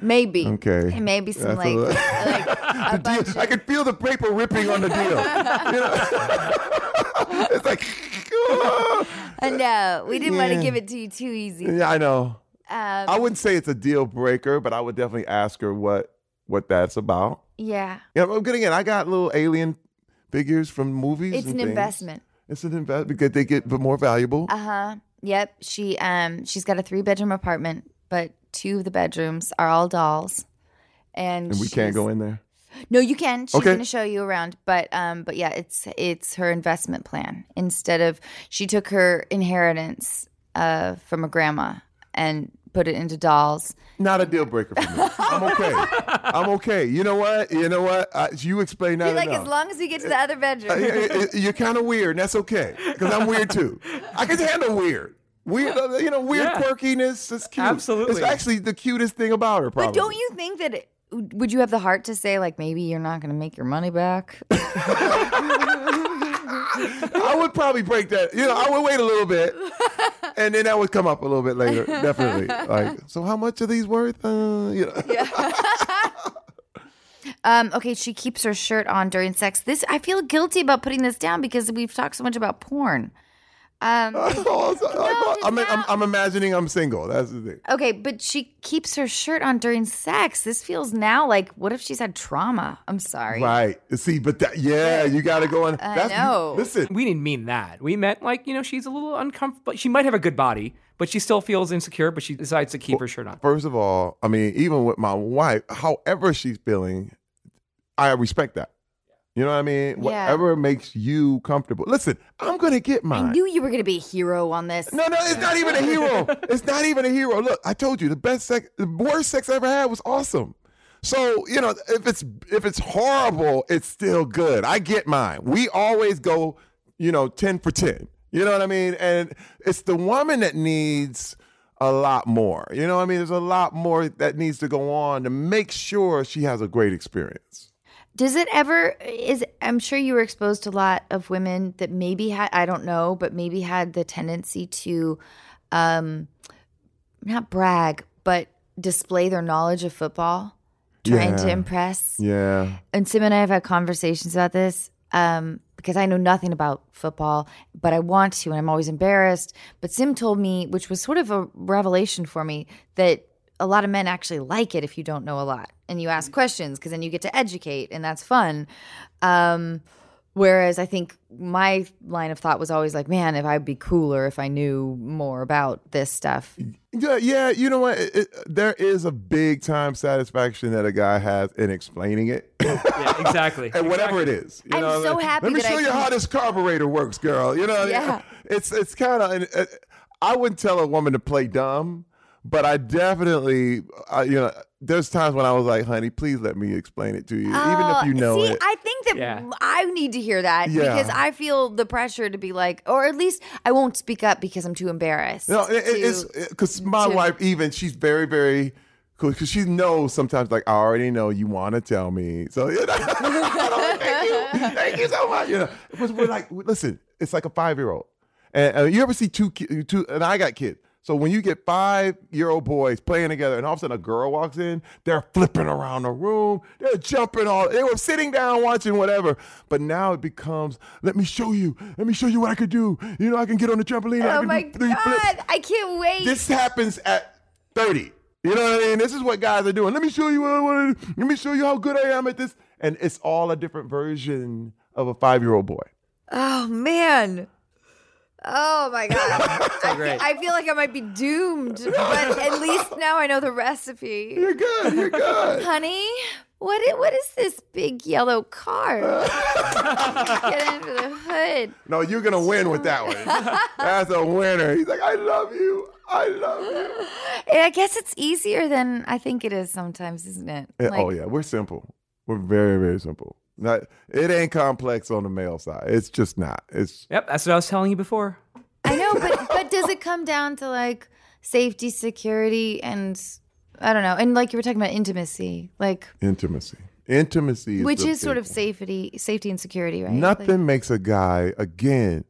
Maybe. okay. And maybe some like, like a bunch I of, can feel the paper ripping on the deal. You know? it's like, no, we didn't want to give it to you too easy. yeah, I know. Um, I wouldn't say it's a deal breaker, but I would definitely ask her what what that's about. yeah. Yeah, but good again. I got little alien figures from movies. It's an things. investment. It's an investment because they get more valuable. Uh huh. Yep. She um she's got a three bedroom apartment, but two of the bedrooms are all dolls. And, and we can't go in there. No, you can. She's Okay. going to show you around, but um, but yeah, it's it's her investment plan. Instead of she took her inheritance uh from a grandma and put it into dolls. Not a deal breaker for me. I'm okay. I'm okay. You know what? You know what? Uh, you explain that like, enough. as long as we get to the other Uh, bedroom. yeah, you're kind of weird, and that's okay because I'm weird too. I can handle weird. Weird, uh, you know, weird Yeah. quirkiness is cute. Absolutely. it's actually the cutest thing about her. Probably. But don't you think that it, would you have the heart to say like maybe you're not going to make your money back? I would probably break that. You know, I would wait a little bit, and then that would come up a little bit later. Definitely. Like, so how much are these worth? Uh, you know. Um, okay, she keeps her shirt on during sex. This I feel guilty about putting this down because we've talked so much about porn. Um, Oh, so- No, I'm, just I'm. I'm imagining I'm single. That's the thing. okay, but she keeps her shirt on during sex. This feels now like what if she's had trauma? I'm sorry. Right. See, but that, yeah, you got to go in. I That's, know. Listen, We didn't mean that. We meant like you know she's a little uncomfortable. She might have a good body, but she still feels insecure. But she decides to keep her shirt on. first of all, I mean, even with my wife, however she's feeling, I respect that. You know what I mean? Yeah. Whatever makes you comfortable. Listen, I'm gonna get mine. I knew you were going to be a hero on this. no, no, it's not even a hero. it's not even a hero. Look, I told you the best sex, the worst sex I ever had was awesome. So you know, if it's if it's horrible, it's still good. I get mine. We always go, you know, ten for ten. You know what I mean? And it's the woman that needs a lot more. You know what I mean? There's a lot more that needs to go on to make sure she has a great experience. Does it ever is I'm sure you were exposed to a lot of women that maybe had I don't know, but maybe had the tendency to um not brag, but display their knowledge of football, trying to impress. Yeah. And Sim and I have had conversations about this um, because I know nothing about football, but I want to, and I'm always embarrassed. But Sim told me, which was sort of a revelation for me, that a lot of men actually like it if you don't know a lot and you ask questions because then you get to educate, and that's fun. Um, whereas I think my line of thought was always like, man, if I'd be cooler if I knew more about this stuff. Yeah, yeah. You know what? It, it- there is a big time satisfaction that a guy has in explaining it, Yeah, exactly. and whatever it is. You I'm know, so like, happy Let me that I show you can- how this carburetor works, girl. You know, Yeah. It's it's kind of. I wouldn't tell a woman to play dumb, but I definitely, I, you know, there's times when I was like, "Honey, please let me explain it to you, even Oh, if you know see, it." I think that Yeah. I need to hear that Yeah. because I feel the pressure to be like, or at least I won't speak up because I'm too embarrassed. No, it, to- it's because my to- wife even she's very very cool because she knows sometimes like I already know you want to tell me, so you know, thank you, thank you so much. You know, but we're like, listen, it's like a five year old, and uh, you ever see two ki- two, and I got kids. So when you get five year old boys playing together, and all of a sudden a girl walks in, they're flipping around the room, they're jumping all, they were sitting down watching whatever. But now it becomes, let me show you, let me show you what I could do. You know, I can get on the trampoline. Oh my do three flips god, I can't wait. this happens at 30. You know what I mean? This is what guys are doing. Let me show you what I want to do. Let me show you how good I am at this. And it's all a different version of a five year old boy. oh man. Oh my god. I, great. feel, I feel like I might be doomed, but at least now I know the recipe. You're good. You're good. Honey, What? What is this big yellow car? Get into the hood. no, you're to win with that one. That's a winner. He's like, I love you. I love you. I guess it's easier than I think it is sometimes, isn't it? Oh like, oh, yeah. We're simple. We're very, very simple. Not, it ain't complex on the male side. It's just not. It's Yep, that's what I was telling you before. I know, but but does it come down to like safety, security, and I don't know, and like you were talking about intimacy, like intimacy. Intimacy is which the is sort of one. safety, safety and security, right? Nothing makes a guy again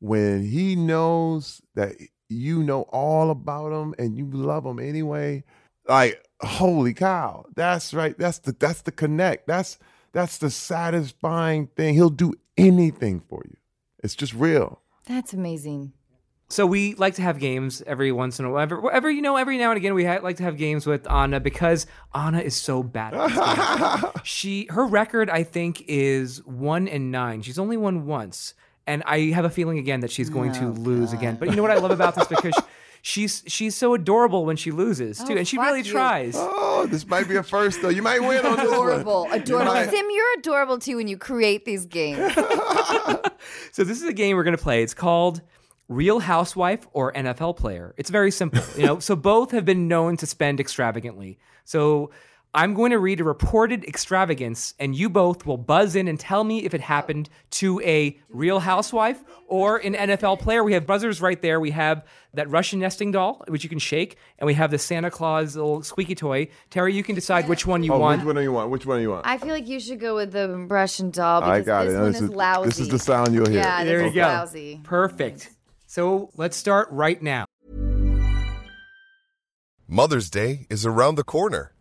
when he knows that you know all about him and you love him anyway. Like holy cow, that's right. That's the that's the connect. That's that's the satisfying thing. He'll do anything for you. It's just real. That's amazing. So we like to have games every once in a while. Every, every you know, every now and again, we ha- like to have games with Anna because Anna is so bad. At these games. she her record, I think, is one and nine. She's only won once, and I have a feeling again that she's going to oh, lose again. But you know what I love about this because she's she's so adorable when she loses too, Oh, and she really you. tries. Oh, this might be a first though. You might win on this one. Adorable, adorable. might- Sim, you're adorable too when you create these games. So this is a game we're going to play. It's called Real Housewife or NFL Player. It's very simple, you know. so both have been known to spend extravagantly. So I'm going to read a reported extravagance, and you both will buzz in and tell me if it happened to a real housewife or an NFL player. We have buzzers right there. We have that Russian nesting doll, which you can shake, and we have the Santa Claus little squeaky toy. Terry, you can decide which one you Oh, want. which one do you want? Which one do you want? I feel like you should go with the Russian doll I got this it. one This is, is- lousy. this is the sound you'll hear. Yeah, There you is go. lousy. Perfect. So let's start right now. Mother's Day is around the corner.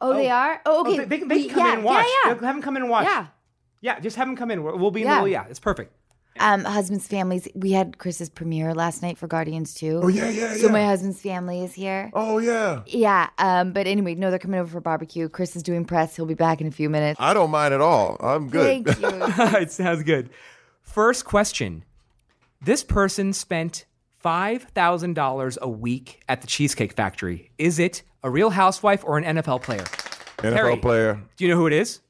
Oh, they are. Oh, okay. they, they can, they can We- come yeah, in and watch. Yeah, yeah. Have them come in and watch. Yeah. Yeah, just have them come in. We'll we'll be in Yeah. the middle. Yeah, it's perfect. Um, husband's families. We had Chris's premiere last night for Guardians too. Oh yeah, yeah, So yeah. my husband's family is here. oh yeah. Yeah. Um, but anyway, no, they're coming over for barbecue. Chris is doing press. He'll be back in a few minutes. I don't mind at all. I'm good. Thank you. it sounds good. First question: This person spent five thousand dollars a week at the Cheesecake Factory. Is it a real housewife or an NFL player? NFL Harry. player, Do you know who it is?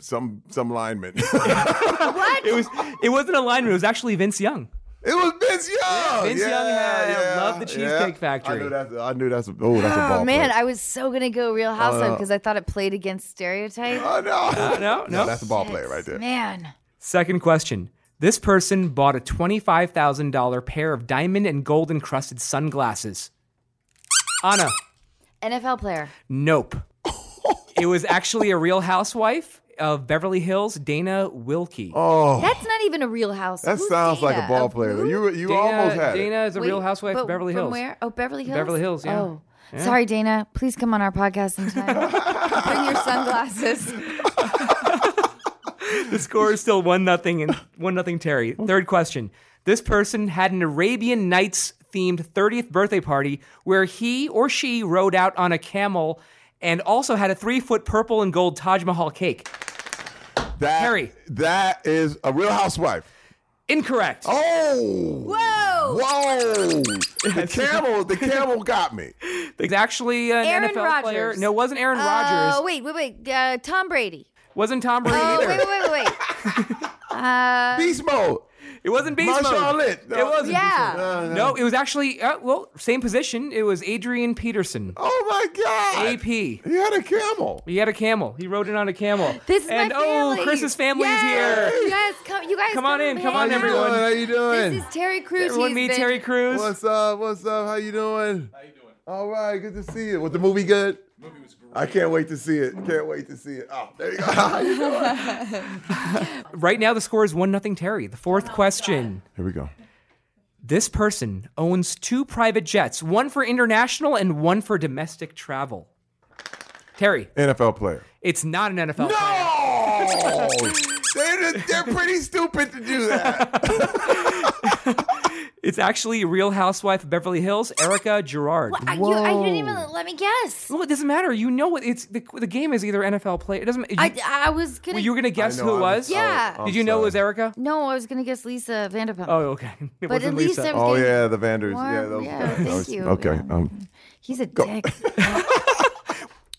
some some lineman. what? It was. It wasn't a lineman. It was actually Vince Young. It was Vince Young. Vince Young had- loved the Cheesecake Factory. I knew that's. I knew that's. Oh, that's a ball. Oh man, player. I was so gonna go Real Housewife because I thought it played against stereotype. Oh no. Uh, no, no. that's a ball player right there. Man, Second question: This person bought a twenty-five thousand dollar pair of diamond and gold encrusted sunglasses. Anna, NFL player. nope. It was actually a real housewife of Beverly Hills, Dana Wilkey. Oh, That's not even a real house. that Who's sounds like a Dana? ball player. who? You you Dana, almost had it. Dana is a Wait, real housewife but of Beverly from Hills. where? Oh, Beverly Hills. Beverly Hills, yeah. Oh, sorry, Dana. Please come on our podcast sometime. Bring your sunglasses. The score is still one nothing and one nothing Terry. Third question. This person had an Arabian Nights themed 30th birthday party where he or she rode out on a camel and also had a three foot purple and gold Taj Mahal cake. That, Harry. That is a real housewife. Incorrect. Oh. Whoa! Whoa! The camel, the camel got me. It's actually an Aaron NFL player. Rodgers. No, it wasn't Aaron Oh, Rodgers. Oh, wait, wait, wait. Uh, Tom Brady. Wasn't Tom Brady Oh, either. wait, wait, wait, wait, wait. Beast mode. It wasn't Beast Marshawn Mode. Lynch. It wasn't. Yeah. No, it was actually uh, well, same position. It was Adrian Peterson. Oh my God. AP. He had a camel. He had a camel. He rode in on a camel. This is and my family. oh, Chris's family yes. is here. Yes, come, you guys Come on in, come on, hang out. everyone. How you doing? This is Terry Crews. Everyone He's meet been- Terry Crews. What's up? What's up? How you doing? How you doing? All right, good to see you. Was the movie good? movie was great. I can't wait to see it. Can't wait to see it. Oh, there you go. How you doing? Right now, the score is one nothing Terry. The fourth oh, question. Here we go. This person owns two private jets, one for international and one for domestic travel. Terry, NFL player. it's not an NFL player. No! they're, they're pretty stupid to do that. It's actually Real Housewife of Beverly Hills, Erika Girardi. I, you, I didn't even let me guess. Well, it doesn't matter. You know what? It's the, the game is either NFL player. It doesn't. You, I, I was gonna. well, you were gonna guess I who know, it I'm- was. Yeah. oh, Did I'm you know it was. Erika? no, I was gonna guess Lisa Vanderpump. Oh, okay. It but wasn't at least Lisa. Was Oh yeah, the Vanders. Wow, yeah, those, yeah, thank those- you. Okay. Yeah. Um, He's a dick.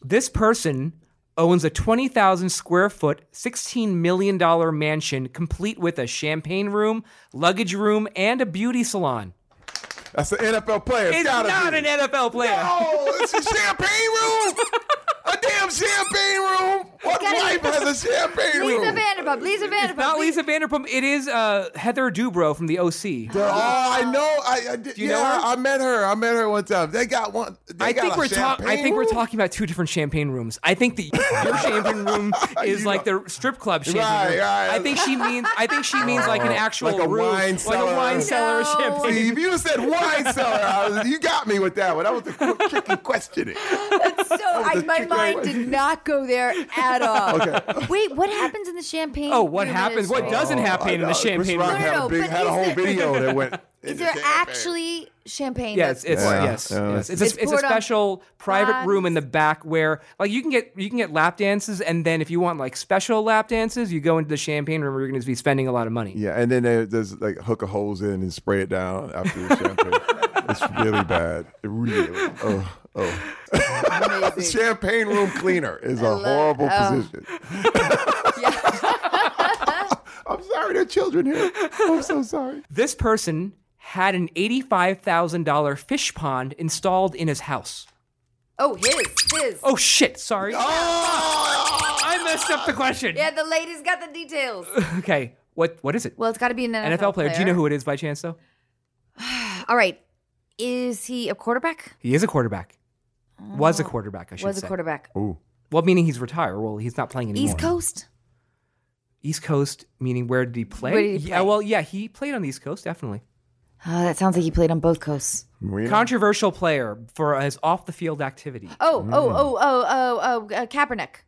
This person owns a 20,000 square foot, $16 million mansion complete with a champagne room, luggage room, and a beauty salon. That's an NFL player. It's gotta not be. an NFL player. Oh, it's a champagne room. a damn champagne room. What gotta wife has a champagne Lisa room? Lisa Vanderpump. Lisa Vanderpump. It's not Lisa Vanderpump. It is uh, Heather Dubrow from the OC. Oh, I know. I, I did, you yeah, know her? I met her. I met her one time. They got one. They I got think a we're talking. I think we're talking about two different champagne rooms. I think the your champagne room is You like know. the strip club champagne Right, room. right. I think she means. I think she means like an actual like a room, wine like cellar. a wine cellar champagne. See, if you said wine cellar, I was, you got me with that one. That was the quick, tricky questioning. So I, my mind did not go there at all. Okay. Wait, what happens in the champagne? Oh, what happens? What doesn't oh, happen I in the know. Chris champagne Rock room? No, had a big, but had a is whole there- video that went. Is there champagne. actually champagne? Yes, it's poured? Yeah, yes, yeah. yes. It's, It's a, it's a poured on special private room in the back where like you can get you can get lap dances and then if you want like special lap dances, you go into the champagne room where you're going to be spending a lot of money. Yeah, and then there, there's like hook a hose in and spray it down after the champagne. it's really bad. It really. Oh, oh. champagne room cleaner is a love- horrible oh. position. I'm sorry, there are children here. I'm so sorry. This person had an $85,000 fish pond installed in his house. Oh, his, his. Oh shit, sorry. Oh! I messed up the question. Yeah, the lady's got the details. Okay, what what is it? Well, it's got to be an NFL, NFL player. Do you know who it is by chance though? All right. Is he a quarterback? He is a quarterback. Was a oh, quarterback, I should say. Was a quarterback. Ooh. Well, meaning he's retired. Well, he's not playing anymore. East Coast? East Coast, meaning where did he play? Where did he Yeah, play? well, yeah, he played on the East Coast, definitely. Oh, that sounds like he played on both coasts. Marino? Controversial player for his off the field activity. Oh, Mm. oh, oh, oh, oh, oh, uh, Kaepernick.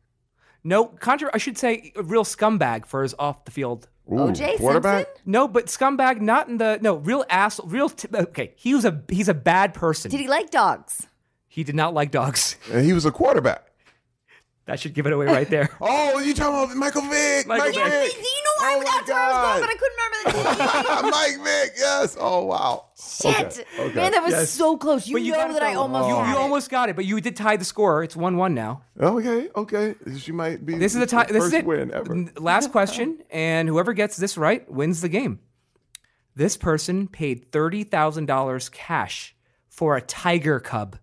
No, contro- I should say a real scumbag for his off the field. Ooh, OJ? Simpson? No, but scumbag, not in the no real ass, real. T- okay, he was a he's a bad person. Did he like dogs? He did not like dogs. And he was a quarterback. That should give it away right there. Oh, you talking about Michael Vick? Michael Mike Vick. Vick. You know where Oh my that's where I was God. going, but I couldn't remember the team. Mike Vick, yes. Oh, wow. Shit. okay. Man, that was Yes. so close. You, you know that I almost you, had you it. almost got it, but you did tie the score. It's one one now. Okay, okay. She might be This is the the tie. This is it. win ever. Last question, and whoever gets this right wins the game. This person paid thirty thousand dollars cash for a tiger cub.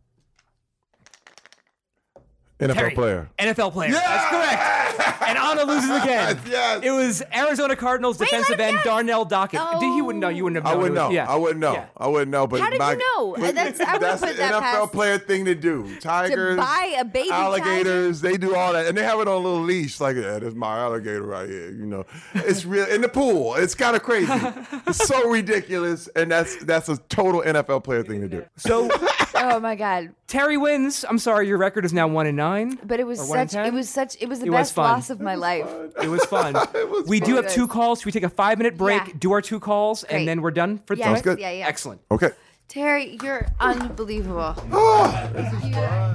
NFL Terry, player. NFL player. Yeah! That's correct. And Anna loses again. Yes. It was Arizona Cardinals defensive end. Darnell Dockett. Oh. Did he wouldn't know? You wouldn't have I wouldn't know. yeah. I wouldn't know. Yeah. I wouldn't know. But How did my- you know? but That's- I that's put the that NFL past- player thing to do. Tigers, buy a baby alligators, they do all that, and they have it on a little leash. Like, yeah, there's my alligator right here. You know, it's real in the pool. It's kind of crazy. it's so ridiculous, and that's that's a total NFL player thing to do. So Oh my god! Terry wins. I'm sorry, your record is now one and nine. But it was Or one such. It was such. It was the It was best fun. loss of my life. It was fun. was we do have two calls. Should we take a five minute break, Yeah. do our two calls, Great. and then we're done for Yes, tonight? good. Yeah, yeah. Excellent. Okay. Terry, you're unbelievable. Oh!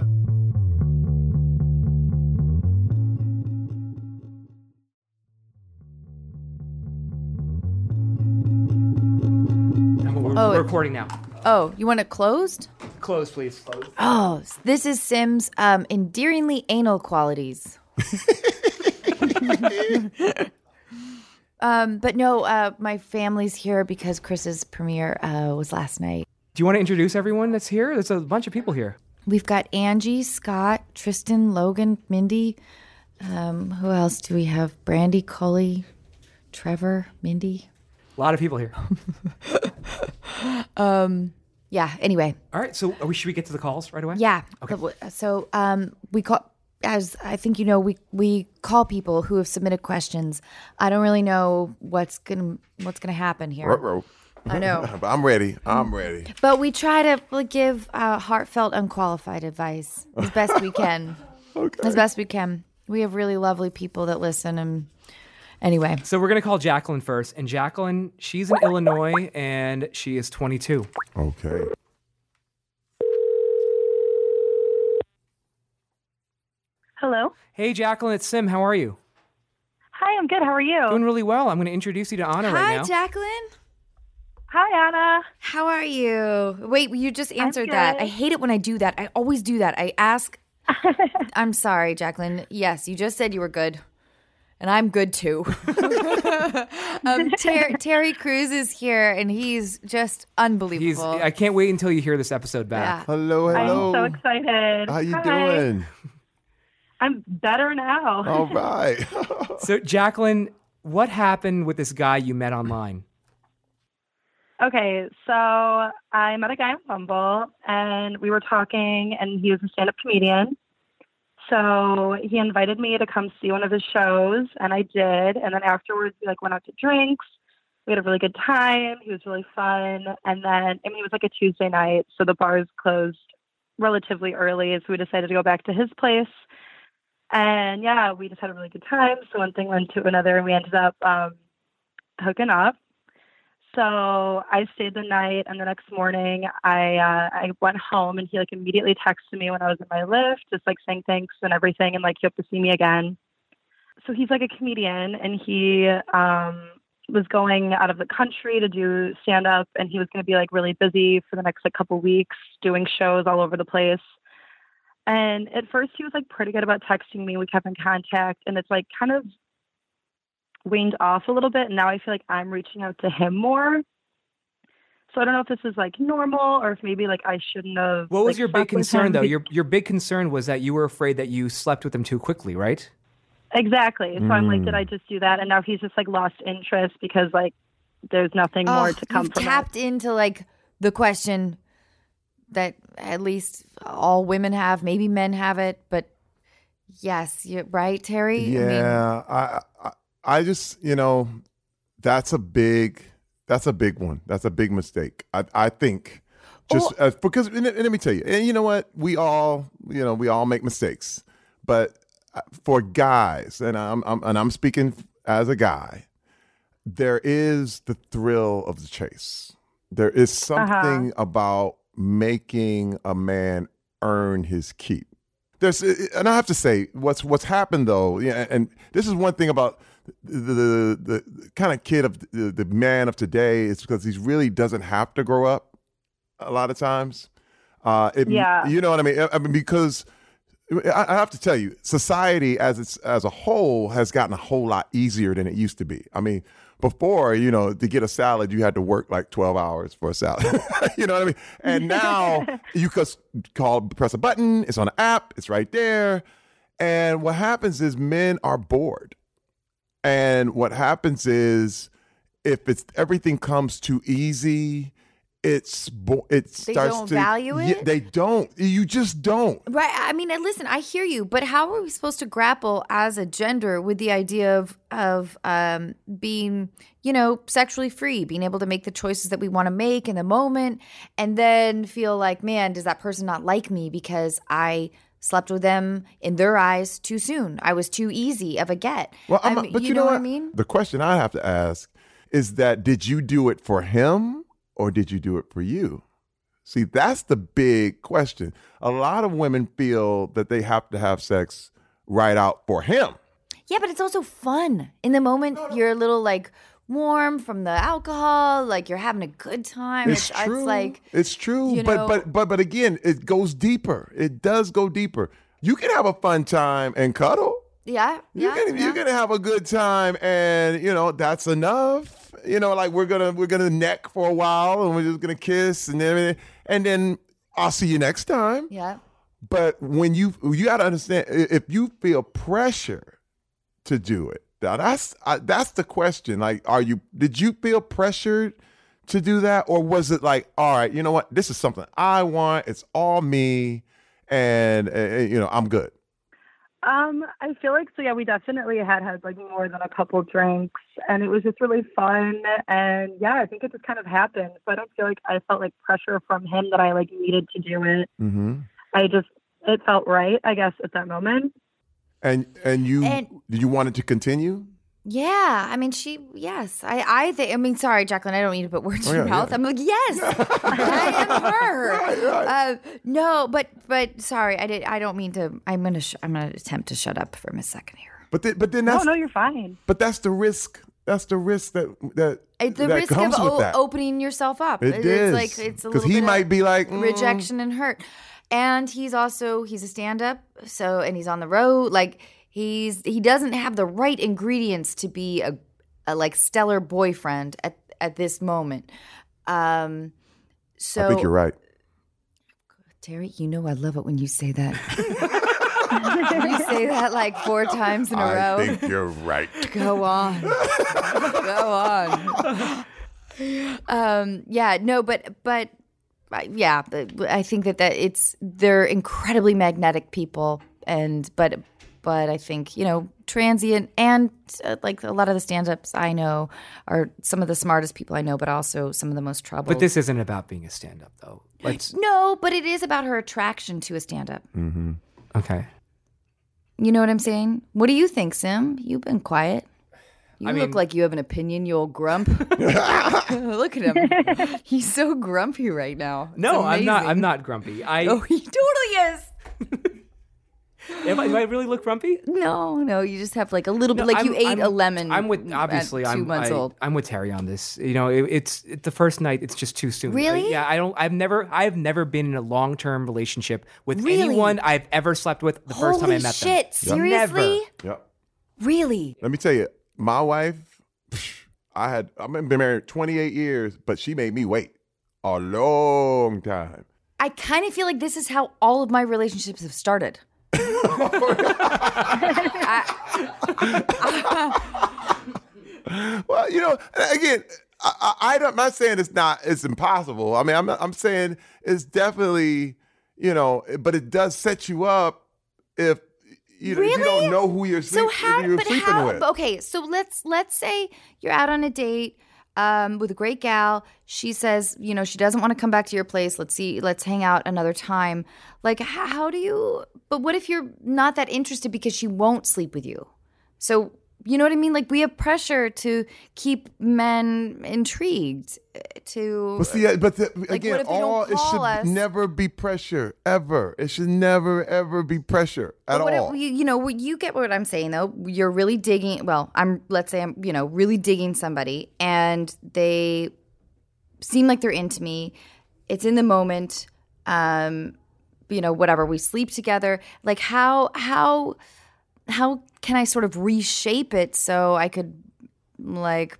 We're, Oh, we're it- recording now. Oh, you want it closed? Close, please. Oh, this is Sim's um, endearingly anal qualities. um, but no, uh, my family's here because Chris's premiere uh, was last night. Do you want to introduce everyone that's here? There's a bunch of people here. We've got Angie, Scott, Tristan, Logan, Mindy. Um, who else do we have? Brandy, Cully, Trevor, Mindy. A lot of people here. Yeah. Anyway, All right, so are we, should we get to the calls right away? yeah. Okay. So um, we call as I think you know we we call people who have submitted questions. I don't really know what's gonna what's gonna happen here. Ruh-roh. I know. But I'm ready. I'm ready. But we try to give uh, heartfelt, unqualified advice as best we can. Okay. As best we can. We have really lovely people that listen. And anyway, So we're going to call Jacqueline first. And Jacqueline, she's in Illinois and she is 22. Okay. Hello. Hey, Jacqueline, it's Sim. How are you? Hi, I'm good. How are you? Doing really well. I'm going to introduce you to Anna right now. hi. Jacqueline. Hi, Anna. How are you? Wait, you just answered that. I hate it when I do that. I always do that. I ask. I'm sorry, Jacqueline. Yes, you just said you were good. And I'm good too. um, Ter- Terry Crews is here, and he's just He's, unbelievable. I can't wait until you hear this episode back. yeah. Hello, hello. I'm so excited. How you Hi. doing? I'm better now. All right. So, Jacqueline, what happened with this guy you met online? Okay, so I met a guy on Bumble, and we were talking, and he was a stand-up comedian. So he invited me to come see one of his shows, and I did. And then afterwards, we like went out to drinks. We had a really good time. He was really fun. And then, I mean, it was like a Tuesday night, so the bars closed relatively early. So we decided to go back to his place. And yeah, we just had a really good time. So one thing led to another, and we ended up um, hooking up. So I stayed the night, and the next morning I uh, I went home, and he like immediately texted me when I was in my lift, just like saying thanks and everything, and like he hoped to see me again. So he's like a comedian, and he um, was going out of the country to do stand up, and he was going to be like really busy for the next like couple weeks doing shows all over the place. And at first he was like pretty good about texting me. We kept in contact, and it's like kind of waned off a little bit. And now I feel like I'm reaching out to him more. So I don't know if this is like normal or if maybe like I shouldn't have. What was like, your big concern, though? Your, your big concern was that you were afraid that you slept with him too quickly, right? Exactly. So I'm like, Mm. did I just do that? And now he's just like lost interest because like there's nothing more Oh, to come you've from tapped into like the question that at least all women have, maybe men have it, but yes, you right, Terry. I mean, Yeah, I, I just you know that's a big that's a big one. That's a big mistake. I I think just uh, because and, and let me tell you, and you know what, we all you know we all make mistakes, but uh, for guys, and I'm, I'm and I'm speaking as a guy, there is the thrill of the chase. There is something about making a man earn his keep there's and I have to say what's what's happened though, yeah, and this is one thing about the the, the, the kind of kid of the, the man of today is because he really doesn't have to grow up a lot of times. Uh, it, Yeah. you know what I mean. I mean because I I have to tell you, society as it's as a whole has gotten a whole lot easier than it used to be. I mean, before you know, to get a salad, you had to work like twelve hours for a salad. you know what I mean? And now you just call, press a button. It's on an app. It's right there. And what happens is men are bored. And what happens is if it's everything comes too easy, it's bo- it They starts don't to value Yeah, it? they don't. You just don't. Right. I mean, listen, I hear you, but how are we supposed to grapple as a gender with the idea of of um, being, you know, sexually free, being able to make the choices that we want to make in the moment, and then feel like, man, does that person not like me because I slept with them in their eyes too soon? I was too easy of a get. Well, I'm, I mean, but you, know, what I mean? The question I have to ask is that did you do it for him or did you do it for you? See, that's the big question. A lot of women feel that they have to have sex right out for him. Yeah, but it's also fun. In the moment, you're a little like warm from the alcohol, like you're having a good time. It's, true. It's like it's true. but know- but but but again, it goes deeper. It does go deeper. You can have a fun time and cuddle. yeah, You yeah, can yeah. you can have a good time and you know that's enough. You know, like we're gonna we're gonna neck for a while and we're just gonna kiss and then and then I'll see you next time. yeah. But when you you got to understand if you feel pressure to do it, that's uh, that's the question. Like, are you did you feel pressured to do that, or was it like, all right, you know what, this is something I want. It's all me, and uh, uh, you know I'm good. Um, I feel like so. Yeah, we definitely had had like more than a couple drinks, and it was just really fun. And yeah, I think it just kind of happened. So I don't feel like I felt like pressure from him that I like needed to do it. Mm-hmm. I just it felt right, I guess, at that moment. And and you And- you wanted to continue? Yeah, I mean, she. Yes, I. I think. I mean, sorry, Jacqueline. I don't need to put words Oh, in your yeah, mouth. yeah. I'm like, yes, I am her. Right, right. Uh, no, but but sorry, I did. I don't mean to. I'm gonna. Sh- I'm gonna attempt to shut up for a second here. But then, but then No, that's no, you're fine. but that's the risk. That's the risk that that It's the that risk of comes with o- opening yourself up. It it's is. like it's a 'Cause little he bit might of be like, mm. rejection and hurt. And he's also he's a stand-up, so and he's on the road. Like he's he doesn't have the right ingredients to be a, a like stellar boyfriend at at this moment. Um, so I think you're right. Terry, you know I love it when you say that. you say that like four times in a row. I think you're right. Go on. Go on. Um, yeah, no, but but yeah, I think that that it's they're incredibly magnetic people, and but but I think you know transient and uh, like a lot of the stand-ups I know are some of the smartest people I know, but also some of the most troubled. But this isn't about being a stand-up, though. Let's no, but it is about her attraction to a stand-up. Mm-hmm. okay. You know what I'm saying? What do you think, Sim? You've been quiet. You I look mean- like you have an opinion, you old grump. look at him. He's so grumpy right now. It's No, I'm not. I'm not grumpy. I Oh, he totally is. am I, do I really look grumpy? No, no, you just have like a little No, bit, like I'm- you ate I'm- a lemon. I'm with at obviously. 2 I'm months I, old. I'm with Terry on this. You know, it, it's it, the first night. It's just too soon. Really? I- yeah, I don't. I've never. I've never been in a long term relationship with Really? anyone I've ever slept with. The first time I Holy met shit! them. Seriously? Yep. Really? Let me tell you, my wife, I had I've been married 28 years, but she made me wait a long time. I kind of feel like this is how all of my relationships have started. Well, you know, again, I, I, I'm not saying it's not it's impossible. I mean, I'm I'm saying it's definitely you know, but it does set you up if you, know, you Really? don't know who you're, So sleep, how? you're But sleeping how? with. Okay, so let's let's say you're out on a date um, with a great gal. She says, you know, she doesn't want to come back to your place. Let's see, let's hang out another time. Like, h- how do you? But what if you're not that interested because she won't sleep with you? So you know what I mean? Like we have pressure to keep men intrigued. To But see, uh, but the, what again, all it should us? never be pressure ever. It should never ever be pressure at all. You, you know, you get what I'm saying though. You're really digging. Well, I'm. Let's say I'm. You know, really digging somebody, and they seem like they're into me. It's in the moment. Um, you know, whatever. We sleep together. Like how how how can I sort of reshape it so I could like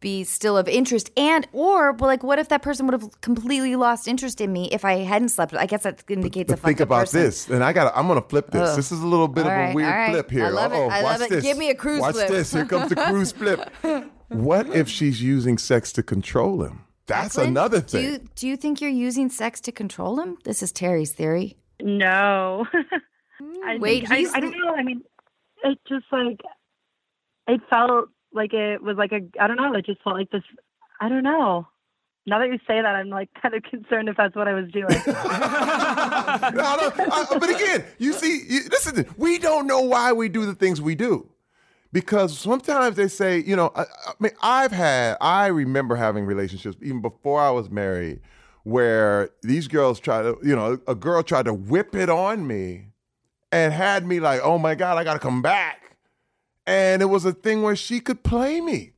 be still of interest and or well, like what if that person would have completely lost interest in me if I hadn't slept? I guess that indicates a But think about person. this, and I got. I'm gonna flip this. Ugh. This is a little bit All of right, a weird all right. flip here. I love it. Uh-oh, I watch love it. this. Give me a cruise Watch flip. this. Here comes the cruise flip. What if she's using sex to control him? That's Jacqueline, another Do thing. you do you think you're using sex to control him? This is Terry's theory. No. I Wait, think- I, I don't know. I mean, it just like it felt like it was like a I don't know. It just felt like this. I don't know. Now that you say that, I'm like kind of concerned if that's what I was doing. no, no, uh, but again, you see, you, listen, we don't know why we do the things we do. Because sometimes they say, you know, I, I mean, I've had, I remember having relationships even before I was married where these girls try to, you know, a girl tried to whip it on me and had me like, oh my God, I got to come back. And it was a thing where she could play me.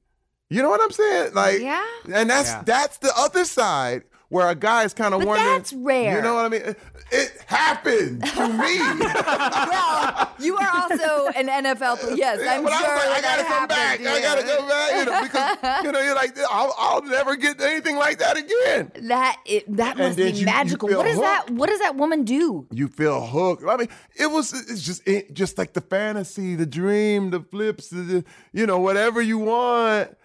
You know what I'm saying? Like, Yeah. and that's Yeah. that's the other side where a guy is kind of wondering. that's rare. You know what I mean? It happened to me. well, you are also an NFL player. Yes, I'm but sure I was like, I gotta come back. to I gotta go back. You know, because you know, you're like, I'll, I'll never get anything like that again. That it, that must be you- you magical. feel what does that? What does that woman do? You feel hooked. I mean, it was it's just it, just like the fantasy, the dream, the flips, the you know, whatever you want.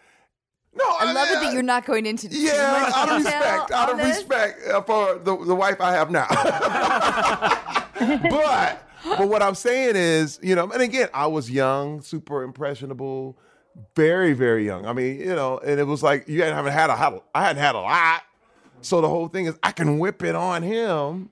No, I love it that you're not going into Yeah, out of respect, out of this. respect uh, for the, the wife I have now. but but what I'm saying is, you know, and again, I was young, super impressionable, very very young. I mean, you know, and it was like you haven't had a I hadn't had a lot, so the whole thing is I can whip it on him.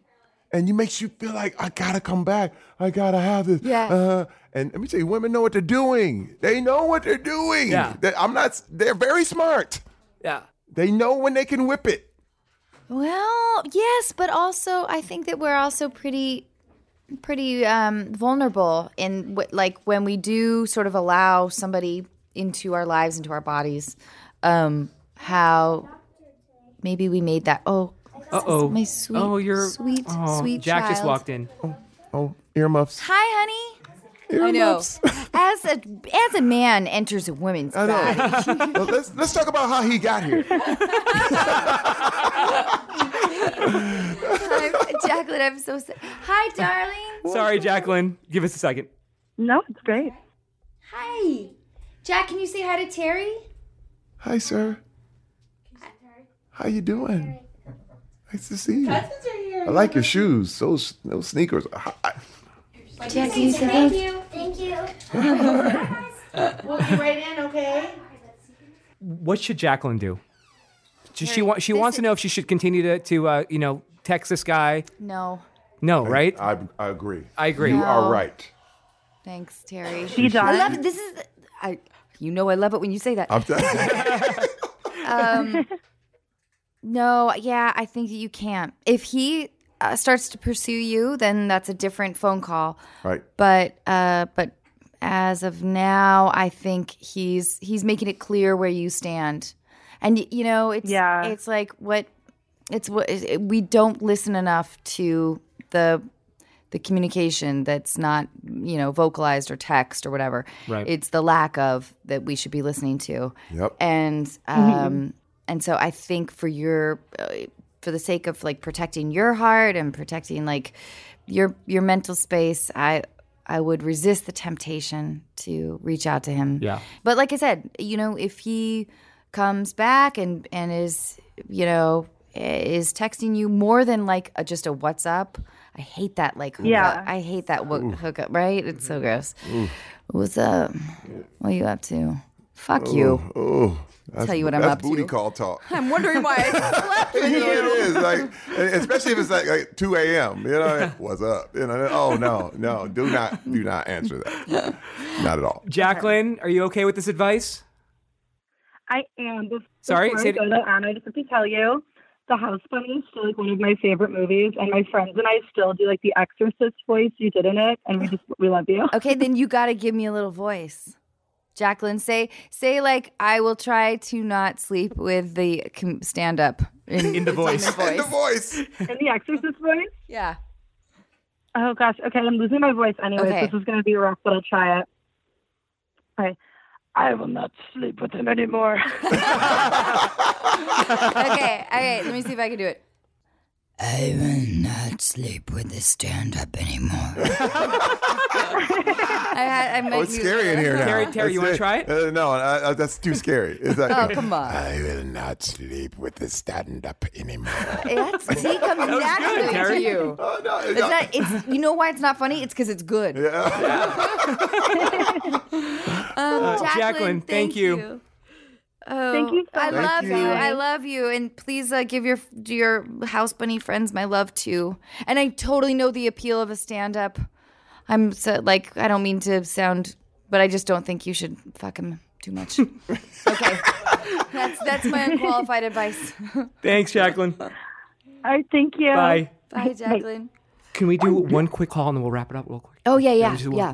And you makes you feel like I gotta come back. I gotta have this. Yeah. Uh, and let me tell you, women know what they're doing. They know what they're doing. Yeah. They- I'm not. They're very smart. Yeah. They know when they can whip it. Well, yes, but also I think that we're also pretty pretty um, vulnerable in w- like when we do sort of allow somebody into our lives, into our bodies. Um, how maybe we made that. Oh, Uh oh. my sweet, Oh, you're sweet, oh, sweet. Jack just walked in. Oh, oh earmuffs. Hi, honey. I know. Earmuffs. As a as a man enters a woman's I body, know. well, let's let's talk about how he got here. I'm, Jacqueline, I'm so sorry. Hi, darling. Sorry, Jacqueline. Give us a second. no, it's great. Hi, Jack. Can you say hi to Terry? Hi, sir. Hi. Terry. How you doing? Nice to see you. I like your shoes. So those sneakers. Hi. Jack, can you say hi? Thank you. Thank you. we'll be right in, okay? What should Jacqueline do? She, she, wa- she wants to know if she should continue to, to uh, you know, text this guy. No, No, right? I, I agree. I agree. You No. are right. thanks, Terry. Be done. I love it. This is I. You know, I love it when you say that. I'm t- Um, no, yeah, I think that you can't. If he uh, starts to pursue you, then that's a different phone call. right. But uh, but as of now, I think he's he's making it clear where you stand, and you know, it's Yeah. it's like what it's what it- we don't listen enough to the the communication that's not you know vocalized or text or whatever. Right. It's the lack of that we should be listening to. Yep. And um and so I think for your uh, for the sake of like protecting your heart and protecting like your your mental space, I I would resist the temptation to reach out to him. Yeah. But like I said, you know, if he comes back and and is you know is texting you more than like a, just a what's up. I hate that like hookup. Yeah. I hate that wo- hookup, right? It's so gross. What's up? What are you up to? Fuck you. Oh, oh, that's, Tell you what I'm that's up to. booty call talk. I'm wondering why I slept with You know, it is like, especially if it's like, like 2 a.m. You know, what's up? You know, oh no, no, do not, do not answer that. Not at all. Jacqueline, are you okay with this advice? I am. Bef- Sorry, Before say I it- go to Anna, I just have to tell you, The House Bunny is still like one of my favorite movies, and my friends and I still do like the Exorcist voice you did in it, and we just we love you. Okay, then you got to give me a little voice. Jacqueline, say say like I will try to not sleep with the com- stand up in, In the voice. demon In the voice. In the Exorcist voice, Yeah. Oh gosh. Okay, I'm losing my voice anyway. Okay. This is going to be rough, but I'll try it. Okay. I will not sleep with him anymore. okay, okay. Let me see if I can do it. I will not sleep with the stand-up anymore. I, had- I Oh, it's scary in here now. Terry, Terry, you wanna try it? Uh, no, I, I, that's too scary. It's like, Oh, come on. I will not sleep with the stand up anymore. That's, see, it comes naturally to Terry. you. oh, no, it's It's not, it's, you know why it's not funny? It's because it's good. Um, Jacqueline, Jacqueline, thank you. Oh, Thank you so I much, love you. guys. I love you. And please uh, give your your house bunny friends my love too. And I totally know the appeal of a stand up. I'm so, like I don't mean to sound, but I just don't think you should fuck him too much. okay, that's that's my unqualified advice. Thanks, Jacqueline. All right, thank you. Bye. Bye, Jacqueline. Can we do one quick call and then we'll wrap it up real quick? Oh yeah, yeah, yeah.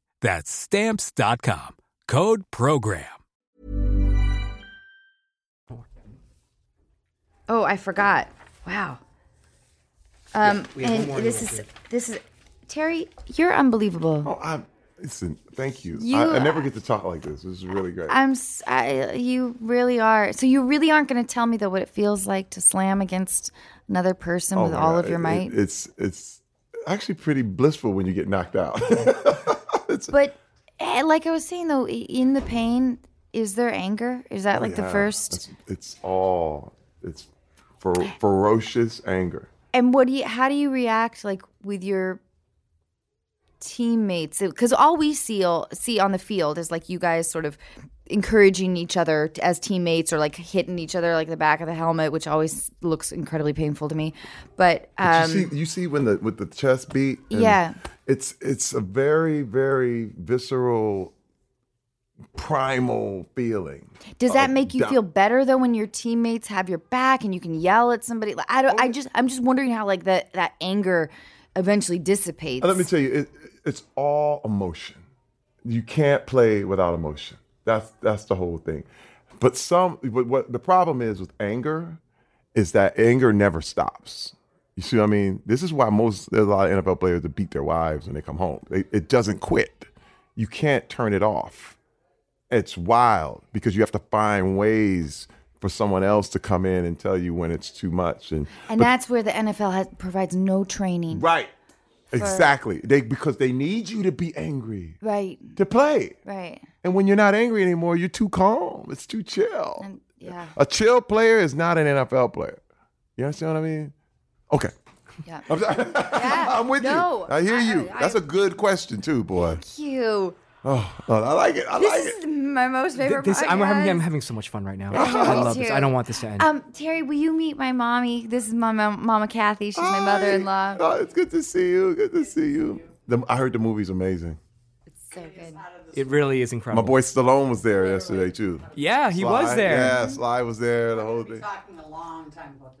That's stamps.com. Code program. Oh, I forgot. Wow. Um, we have one and this is this is Terry. You're unbelievable. Oh, I'm. listen. Thank you. You- I, I never get to talk like this. This is really great. I'm. s- I, you really are. So you really aren't going to tell me though what it feels like to slam against another person Oh with all God. of your It- might. it- it's it's actually pretty blissful when you get knocked out. It's- but eh, like I was saying though, in the pain, is there anger? Is that like the Oh, first? It's, it's all it's fer- ferocious anger. And what do you? How do you react like with your teammates? Because all we see see on the field is like you guys sort of encouraging each other as teammates or like hitting each other like the back of the helmet, which always looks incredibly painful to me. But um, you see, you see when the with the chest beat. and Yeah. It's it's a very very visceral, primal feeling. does that make you feel better though when your teammates have your back and you can yell at somebody? Like, I don't. I oh, just I'm just wondering how like that that anger eventually dissipates. Let me tell you, it, it's all emotion. You can't play without emotion. That's that's the whole thing. But some, but what the problem is with anger, is that anger never stops. You see what I mean? This is why most there's a lot of NFL players that beat their wives when they come home. It, it doesn't quit. You can't turn it off. It's wild because you have to find ways for someone else to come in and tell you when it's too much. And and that's where the NFL has, provides no training. right, exactly. They because they need you to be angry Right. to play. Right. And when you're not angry anymore, you're too calm. It's too chill. And yeah. A chill player is not an NFL player. You understand what I mean? Okay. Yeah. I'm, sorry. I'm with no, you. I hear I- you. I- That's a good question too, boy. Thank You. Oh, I like it. I This like is it. my most favorite This, I'm, podcast. having, I'm having so much fun right now. I love this. I don't want this to end. Um, Terry, will you meet my mommy? This is my mom, Mama Kathy. She's my mother-in-law. Oh, it's good to see you. Good to see you. The, I heard the movie's amazing. It's so good. it really is incredible. My boy Stallone was there yesterday too. Yeah, he was there. Yeah, Sly was there. The whole thing. talking a long time about this movie.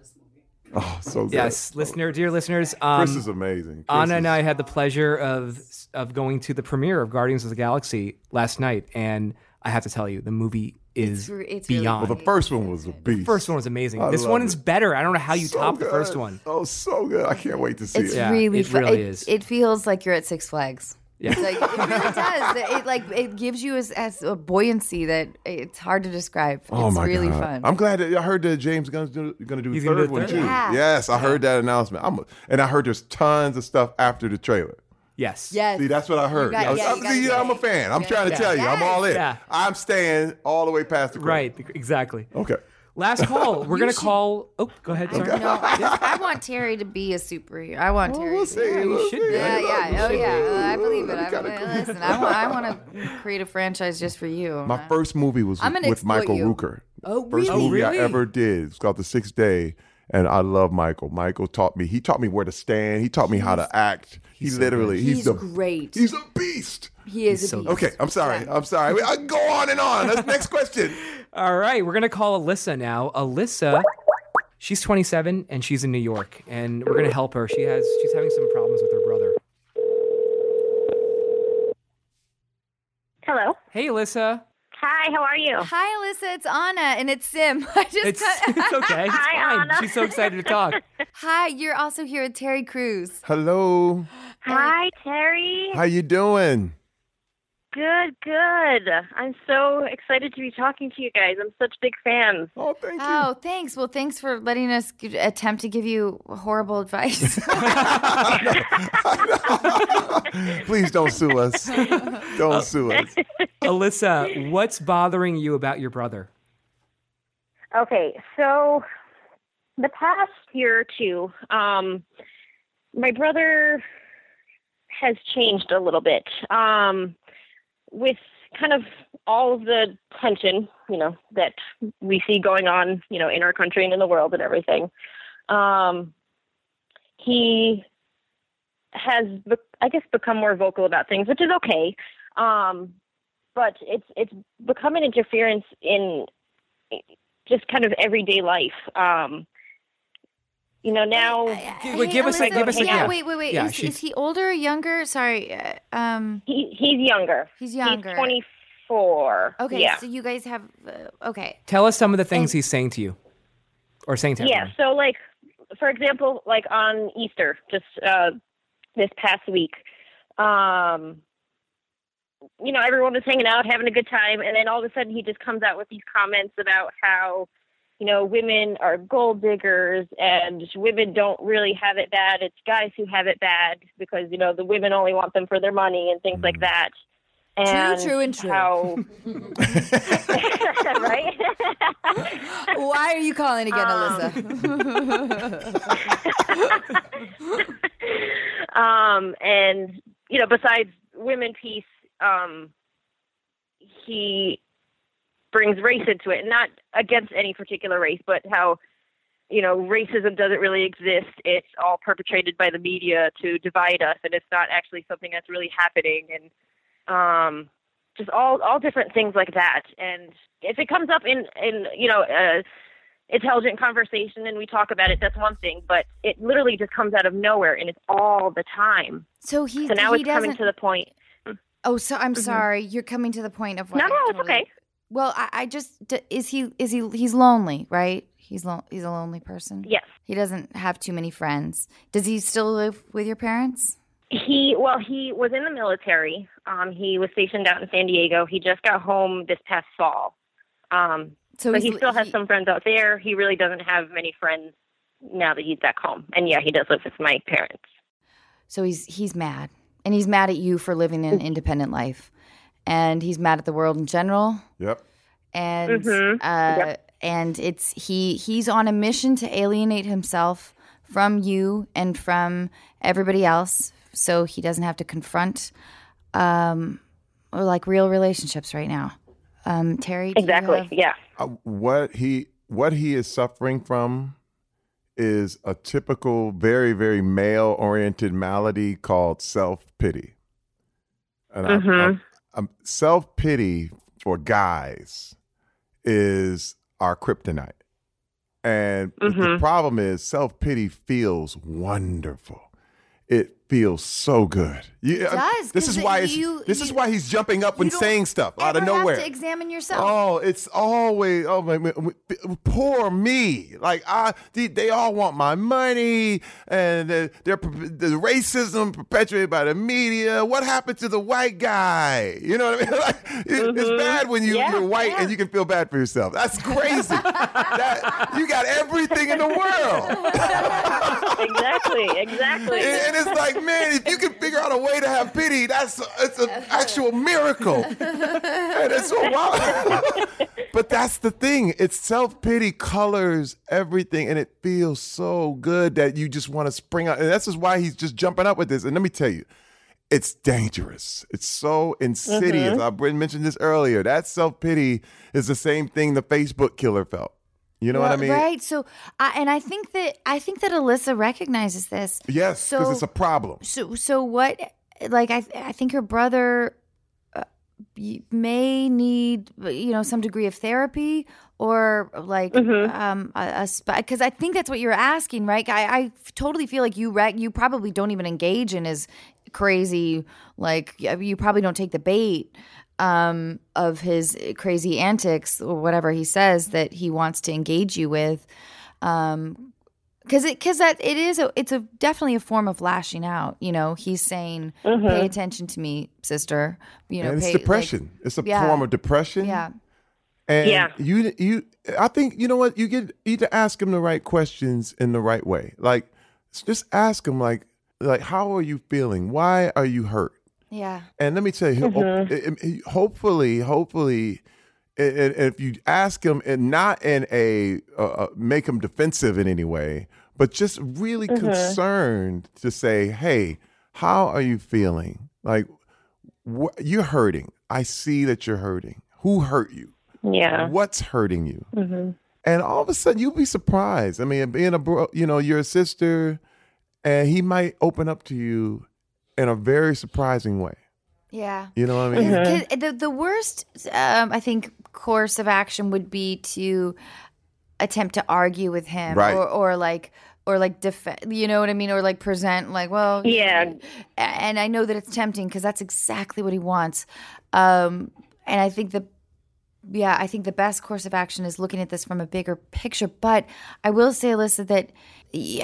Oh, so good. Yes, listener, dear listeners. Um, Chris is amazing. Chris Anna and I had the pleasure of of going to the premiere of Guardians of the Galaxy last night, and I have to tell you, the movie is It's re- it's really beyond. Well, the first one was a beast. first one was amazing. I this one it. is better. I don't know how you So top the first good. one. Oh, so good. I can't wait to see It's it. Yeah, really it really it, is. It feels like you're at Six Flags. Yeah. It's like it really does. It like it gives you as, as a buoyancy that it's hard to describe. Oh it's my really God. fun. I'm glad that I heard that James Gunn's going to do the gonna do third a one third too. Yeah. Yes, I heard that announcement. I'm, and I heard there's tons of stuff after the trailer. Yes. yes. See, that's what I heard. got- I was- yeah, you I'm, gotta see, get I'm a fan. I'm Yeah. trying to Yeah. tell you, I'm all in. Yeah. I'm staying all the way past the credits. Right. Exactly. Okay. Last call. We're gonna should- call. Oh, go ahead. Sorry. No, I, I want Terry to be a superhero. I want oh, Terry. we'll to see. be- We'll should see. be. Yeah, yeah, oh yeah. should be. I believe it. I, Kinda cool. listen, I want, I want to create a franchise just for you. My first movie was I'm with, gonna with exploit Michael you. Rooker. Oh, First really? movie oh, Really? I ever did. It's called The Sixth Day. And I love Michael. Michael taught me. He taught me where to stand. He taught me how to act. He literally. He's, He's the great. He's a beast. he is so a beast. Okay, I'm sorry. I'm sorry. I go on and on. That's next question. All right, we're gonna call Alyssa now. Alyssa, she's 27 and she's in New York, and we're gonna help her. She has she's having some problems with her brother. Hello. Hey, Alyssa. Hi, how are you? Hi, Alyssa. It's Anna, and it's Sim. I just It's, cut- it's okay. It's Hi, fine. Anna. She's so excited to talk. Hi, you're also here with Terry Crews. Hello. Hi, Terry. How you doing? Good, good. I'm so excited to be talking to you guys. I'm such big fans. Oh, thank you. Oh, thanks. Well, thanks for letting us g- attempt to give you horrible advice. Please don't sue us. Don't sue us. Alyssa, what's bothering you about your brother? Okay, so the past year or two, um, my brother has changed a little bit. Um, with kind of all of the tension, you know, that we see going on, you know, in our country and in the world and everything. Um, he has, I guess, become more vocal about things, which is okay. Um, but it's it's become an interference in just kind of everyday life. Um, you know, now G- wait, give us a- give us a- yeah. Wait, wait, wait. Yeah, is, she- is he older or younger? Sorry. uh, Um, he he's younger. he's younger. He's 24. Okay, Yeah. so you guys have. Uh, okay. Tell us some of the things And- he's saying to you, or saying to him. Yeah. everyone. So, like, for example, like on Easter, just uh, this past week, um, you know, everyone was hanging out, having a good time, and then all of a sudden he just comes out with these comments about how, you know, women are gold diggers and women don't really have it bad. It's guys who have it bad because you know the women only want them for their money and things like that. And true, and true. How, right? Why are you calling again, Um, Alyssa? um, and you know, besides women piece, um, he brings race into it, not against any particular race, but how you know racism doesn't really exist. It's all perpetrated by the media to divide us, and it's not actually something that's really happening, and um, just all all different things like that. And if it comes up in in you know. Uh, intelligent conversation and we talk about it that's one thing but it literally just comes out of nowhere and it's all the time so he. so now he it's coming to the point oh, so I'm sorry. You're coming to the point of. what no no it's okay Well, I, I just d- is he is he he's lonely, right? He's lo- he's a lonely person. yes. He doesn't have too many friends. Does he still live with your parents? he well he was in the military. Um he was stationed out in san diego. He just got home this past fall. Um So but he still has he- some friends out there. He really doesn't have many friends now that he's back home. And yeah he does live with my parents. So he's he's mad, and he's mad at you for living an independent life, and he's mad at the world in general, Yep. and Mhm. uh, and it's he he's on a mission to alienate himself from you and from everybody else, so he doesn't have to confront um or like real relationships right now. Um, Terry, do you exactly have- yeah Uh, what he what he is suffering from is a typical, very very male oriented malady called self pity. And I- Mhm. I- I- self pity for guys is our kryptonite. And Mm-hmm. the problem is self pity feels wonderful. It feels so good. You- It does, This 'cause is why it's- you- this is why he's jumping up and saying stuff out of ever nowhere. Have to examine yourself. Oh, it's always oh my, my- my- poor me. Like I, they, they all want my money, and they're, they're the racism perpetuated by the media. What happened to the white guy? You know what I mean? Like it- it's mm-hmm. bad when you, Yeah, you're white yeah. and you can feel bad for yourself. That's crazy. that, you got everything in the world. exactly, exactly. And, and it's like, man, if you can figure out a way to have pity, that's it's an actual miracle. and it's so wild. but that's the thing. It's self pity colors everything, and it feels so good that you just want to spring out. And that's just why he's just jumping up with this. And let me tell you. It's dangerous. It's so insidious. Mm-hmm. I Brent mentioned this earlier. That self pity is the same thing the Facebook killer felt. You know what I mean? Right. So, I, and I think that I think that Alyssa recognizes this. Yes, because So- it's a problem. So, so what? Like, I, I think her brother uh, may need, you know, some degree of therapy or like um a, because I think that's what you're asking, right? I, I totally feel like you rec- you probably don't even engage in his crazy like you probably don't take the bait um of his crazy antics or whatever he says that he wants to engage you with um because it because that it is a it's a definitely a form of lashing out you know he's saying pay attention to me sister you know and it's pay, like- depression. it's a yeah. form of depression. yeah And Yeah. you you I think you know what you get you need to ask him the right questions in the right way. Like just ask him like like how are you feeling? Why are you hurt? Yeah And let me tell you, ho- it- it- hopefully, hopefully, and- and if you ask him, and not in a uh, make him defensive in any way, but just really concerned to say, "Hey, how are you feeling? Like, wh- you're hurting. I see that you're hurting. Who hurt you? yeah. What's hurting you?" And all of a sudden, you'll be surprised. I mean, being a bro, you know, you're a sister, and he might open up to you in a very surprising way. yeah You know what I mean? Is- 'cause the the worst um, I think course of action would be to attempt to argue with him Right. or or like or like defend you know what I mean or like present like well Yeah. and I know that it's tempting because that's exactly what he wants um and I think the yeah I think the best course of action is looking at this from a bigger picture but I will say Alyssa that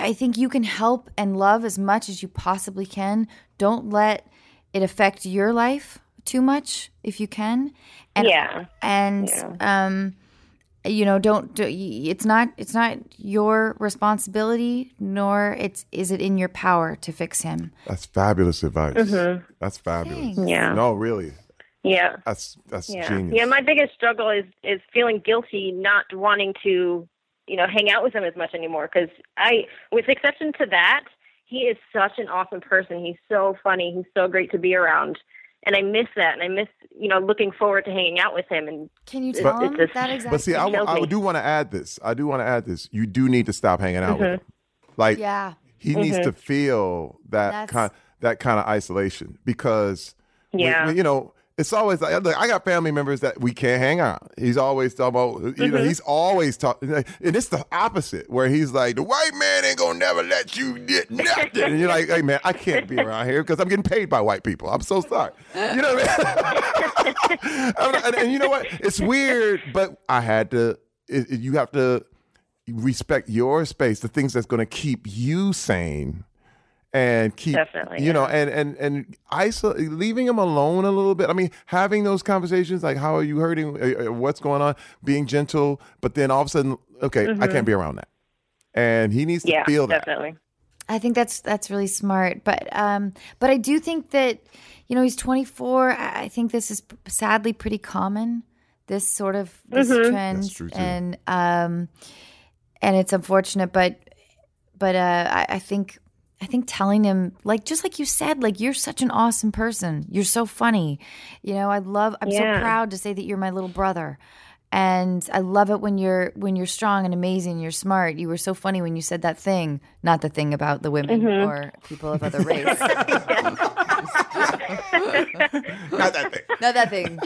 I think you can help and love as much as you possibly can don't let it affect your life too much if you can and Yeah. and um you know don't do, it's not it's not your responsibility nor it's is it in your power to fix him That's fabulous advice. That's fabulous. Thanks. Yeah. No, really. Yeah. That's that's Yeah. genius. Yeah, my biggest struggle is is feeling guilty not wanting to, you know, hang out with him as much anymore cuz I with exception to that, he is such an awesome person. He's so funny. He's so great to be around. And I miss that and I miss, you know, looking forward to hanging out with him and can you tell it's him just- that exactly but see, I, kills I do want to add this. I do want to add this. You do need to stop hanging out with mm-hmm. him. Like yeah he needs mm-hmm. to feel that That's- kind that kind of isolation because when- Yeah. when, you know it's always like look, I got family members that we can't hang out. He's always talking about you know mm-hmm. he's always talking and it's the opposite where he's like the white man ain't gonna never let you get nothing and you're like hey man I can't be around here because I'm getting paid by white people. I'm so sorry. You know what I mean? And, and you know what? It's weird, but I had to. It, you have to respect your space, the things that's going to keep you sane, and keep Definitely, you know, and and and isolate, leaving him alone a little bit. I mean, having those conversations like, "How are you hurting? Uh, uh, What's going on?" Being gentle, but then all of a sudden, okay, I can't be around that, and he needs to yeah, feel that. definitely. I think that's that's really smart, but um, but I do think that you know he's 24. I I think this is sadly pretty common. This sort of this trend, That's true, too. and um, and it's unfortunate, but but uh, I, I think I think telling him like just like you said, like you're such an awesome person. You're so funny. You know, I love. I'm so proud to say that you're my little brother. And I love it when you're when you're strong and amazing. You're smart. You were so funny when you said that thing, not the thing about the women or people of other race. Not that thing. not that thing.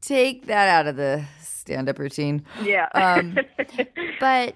Take that out of the stand-up routine. Yeah. Um, but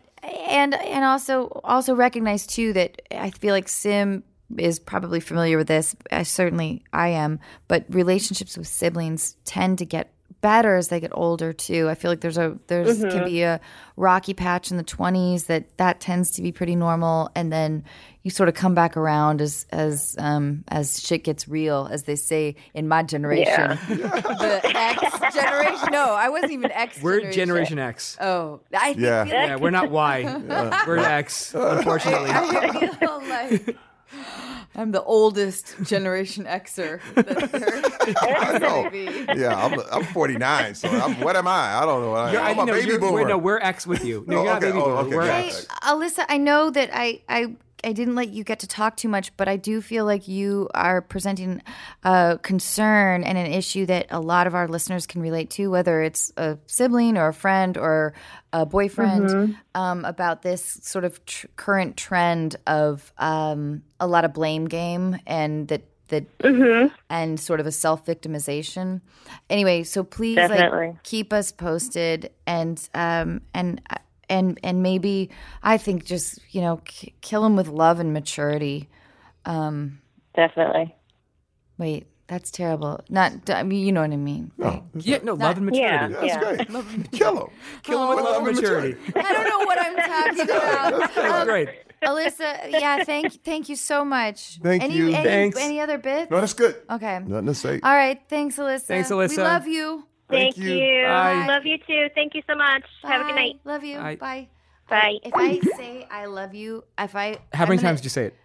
and and also also recognize too that I feel like Sim is probably familiar with this. Certainly I am, but relationships with siblings tend to get better as they get older too. I feel like there's a there's Mm-hmm. can be a rocky patch in the 20s that that tends to be pretty normal and then you sort of come back around as as um as shit gets real as they say in my generation. Yeah. the X generation. No, I wasn't even X We're Generation X. Oh, I think Yeah. feel Yeah, we're not Y. We're X, unfortunately. I feel like I'm the oldest Generation Xer. that there know. Yeah, I'm, I'm 49, so I'm, what am I? I don't know. What I, I'm a know, baby you're- boomer. We're, no, we're X with you. No, Oh, you're not oh, okay. baby Oh, boomer. okay, We're got X. it. Alyssa, I know that I, I I didn't let you get to talk too much, but I do feel like you are presenting a concern and an issue that a lot of our listeners can relate to, whether it's a sibling or a friend or a boyfriend, um, about this sort of tr- current trend of um, a lot of blame game and that that and sort of a self victimization. Anyway, so please Definitely. like keep us posted and um and and and maybe I think just you know k- kill him with love and maturity. Um, Definitely. Wait, that's terrible. Not I mean you know what I mean. right? Yeah, no, love and Yeah. maturity. That's great. Kill him. Kill him with love and maturity. I don't know what I'm talking about. That's great. Alyssa, yeah, thank thank you so much. Thank any, you. Any, Thanks. Any other bits? No, that's good. Okay. Nothing to say. All right. Thanks, Alyssa. Thanks, Alyssa. We love you. Thank, you. you. Bye. Love you too. Thank you so much. Have a good night. Love you. Bye. Bye. Bye. If I say I love you, if I How I'm many gonna- times did you say it?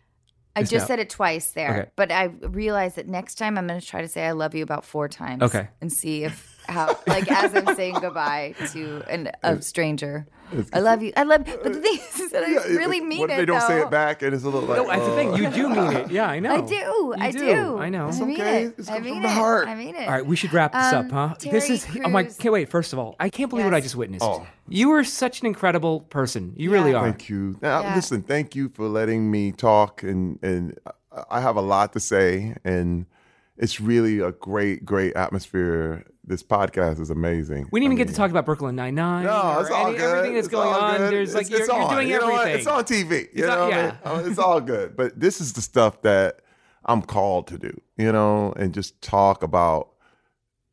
I Just just now? said it twice there, Okay. but I realized that next time I'm going to try to say I love you about four times. Okay. and see if how like as I'm saying goodbye to an, a stranger. I love you. I love. But the thing is that I Yeah, really mean what if it. they don't say it back and it's a little like. No, that's the thing. uh, You do mean it. Yeah, I know. I do. I do. do. I know. I It's mean okay. it. It's I come mean from the it. heart. I mean it. All right, we should wrap this Um, up, huh? this Terry is oh my. Crews- Okay, wait. First of all, I can't believe what I just witnessed. Oh. You are such an incredible person. You really are. Thank you. Now, Yeah. listen, thank you for letting me talk, and and I- I have a lot to say, and it's really a great, great atmosphere. This podcast is amazing. We didn't even I get to talk about Brooklyn Nine Nine. No, it's all any, good. Everything that's It's going all on. good. There's like It's- you're, it's you're on. doing You know what? everything. It's on TV. You It's know, on- what I yeah. mean? Uh, it's all good. But this is the stuff that I'm called to do. You know, and just talk about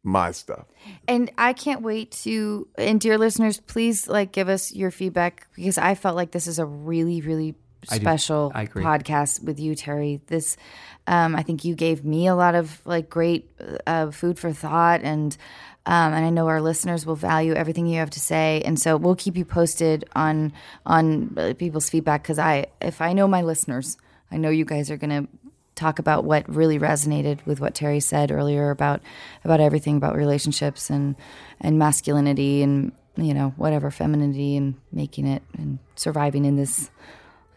my stuff. And I can't wait to and dear listeners, please like give us your feedback because I felt like this is a really, really I special I podcast with you, Terry. This um, I think you gave me a lot of like great uh, food for thought and um, and I know our listeners will value everything you have to say, and so we'll keep you posted on on uh, people's feedback. Because I, if I know my listeners, I know you guys are gonna talk about what really resonated with what Terry said earlier about about everything about relationships and and masculinity and you know whatever femininity and making it and surviving in this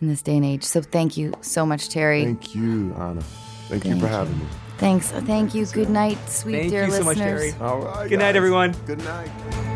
in this day and age. So thank you so much, Terry. Thank you, Anna. Thank, you for you. having me. Thanks. Thank you. Good night, sweet dear list. Thank dear you so listeners. much, Terry. All right. Good night, everyone. Good night.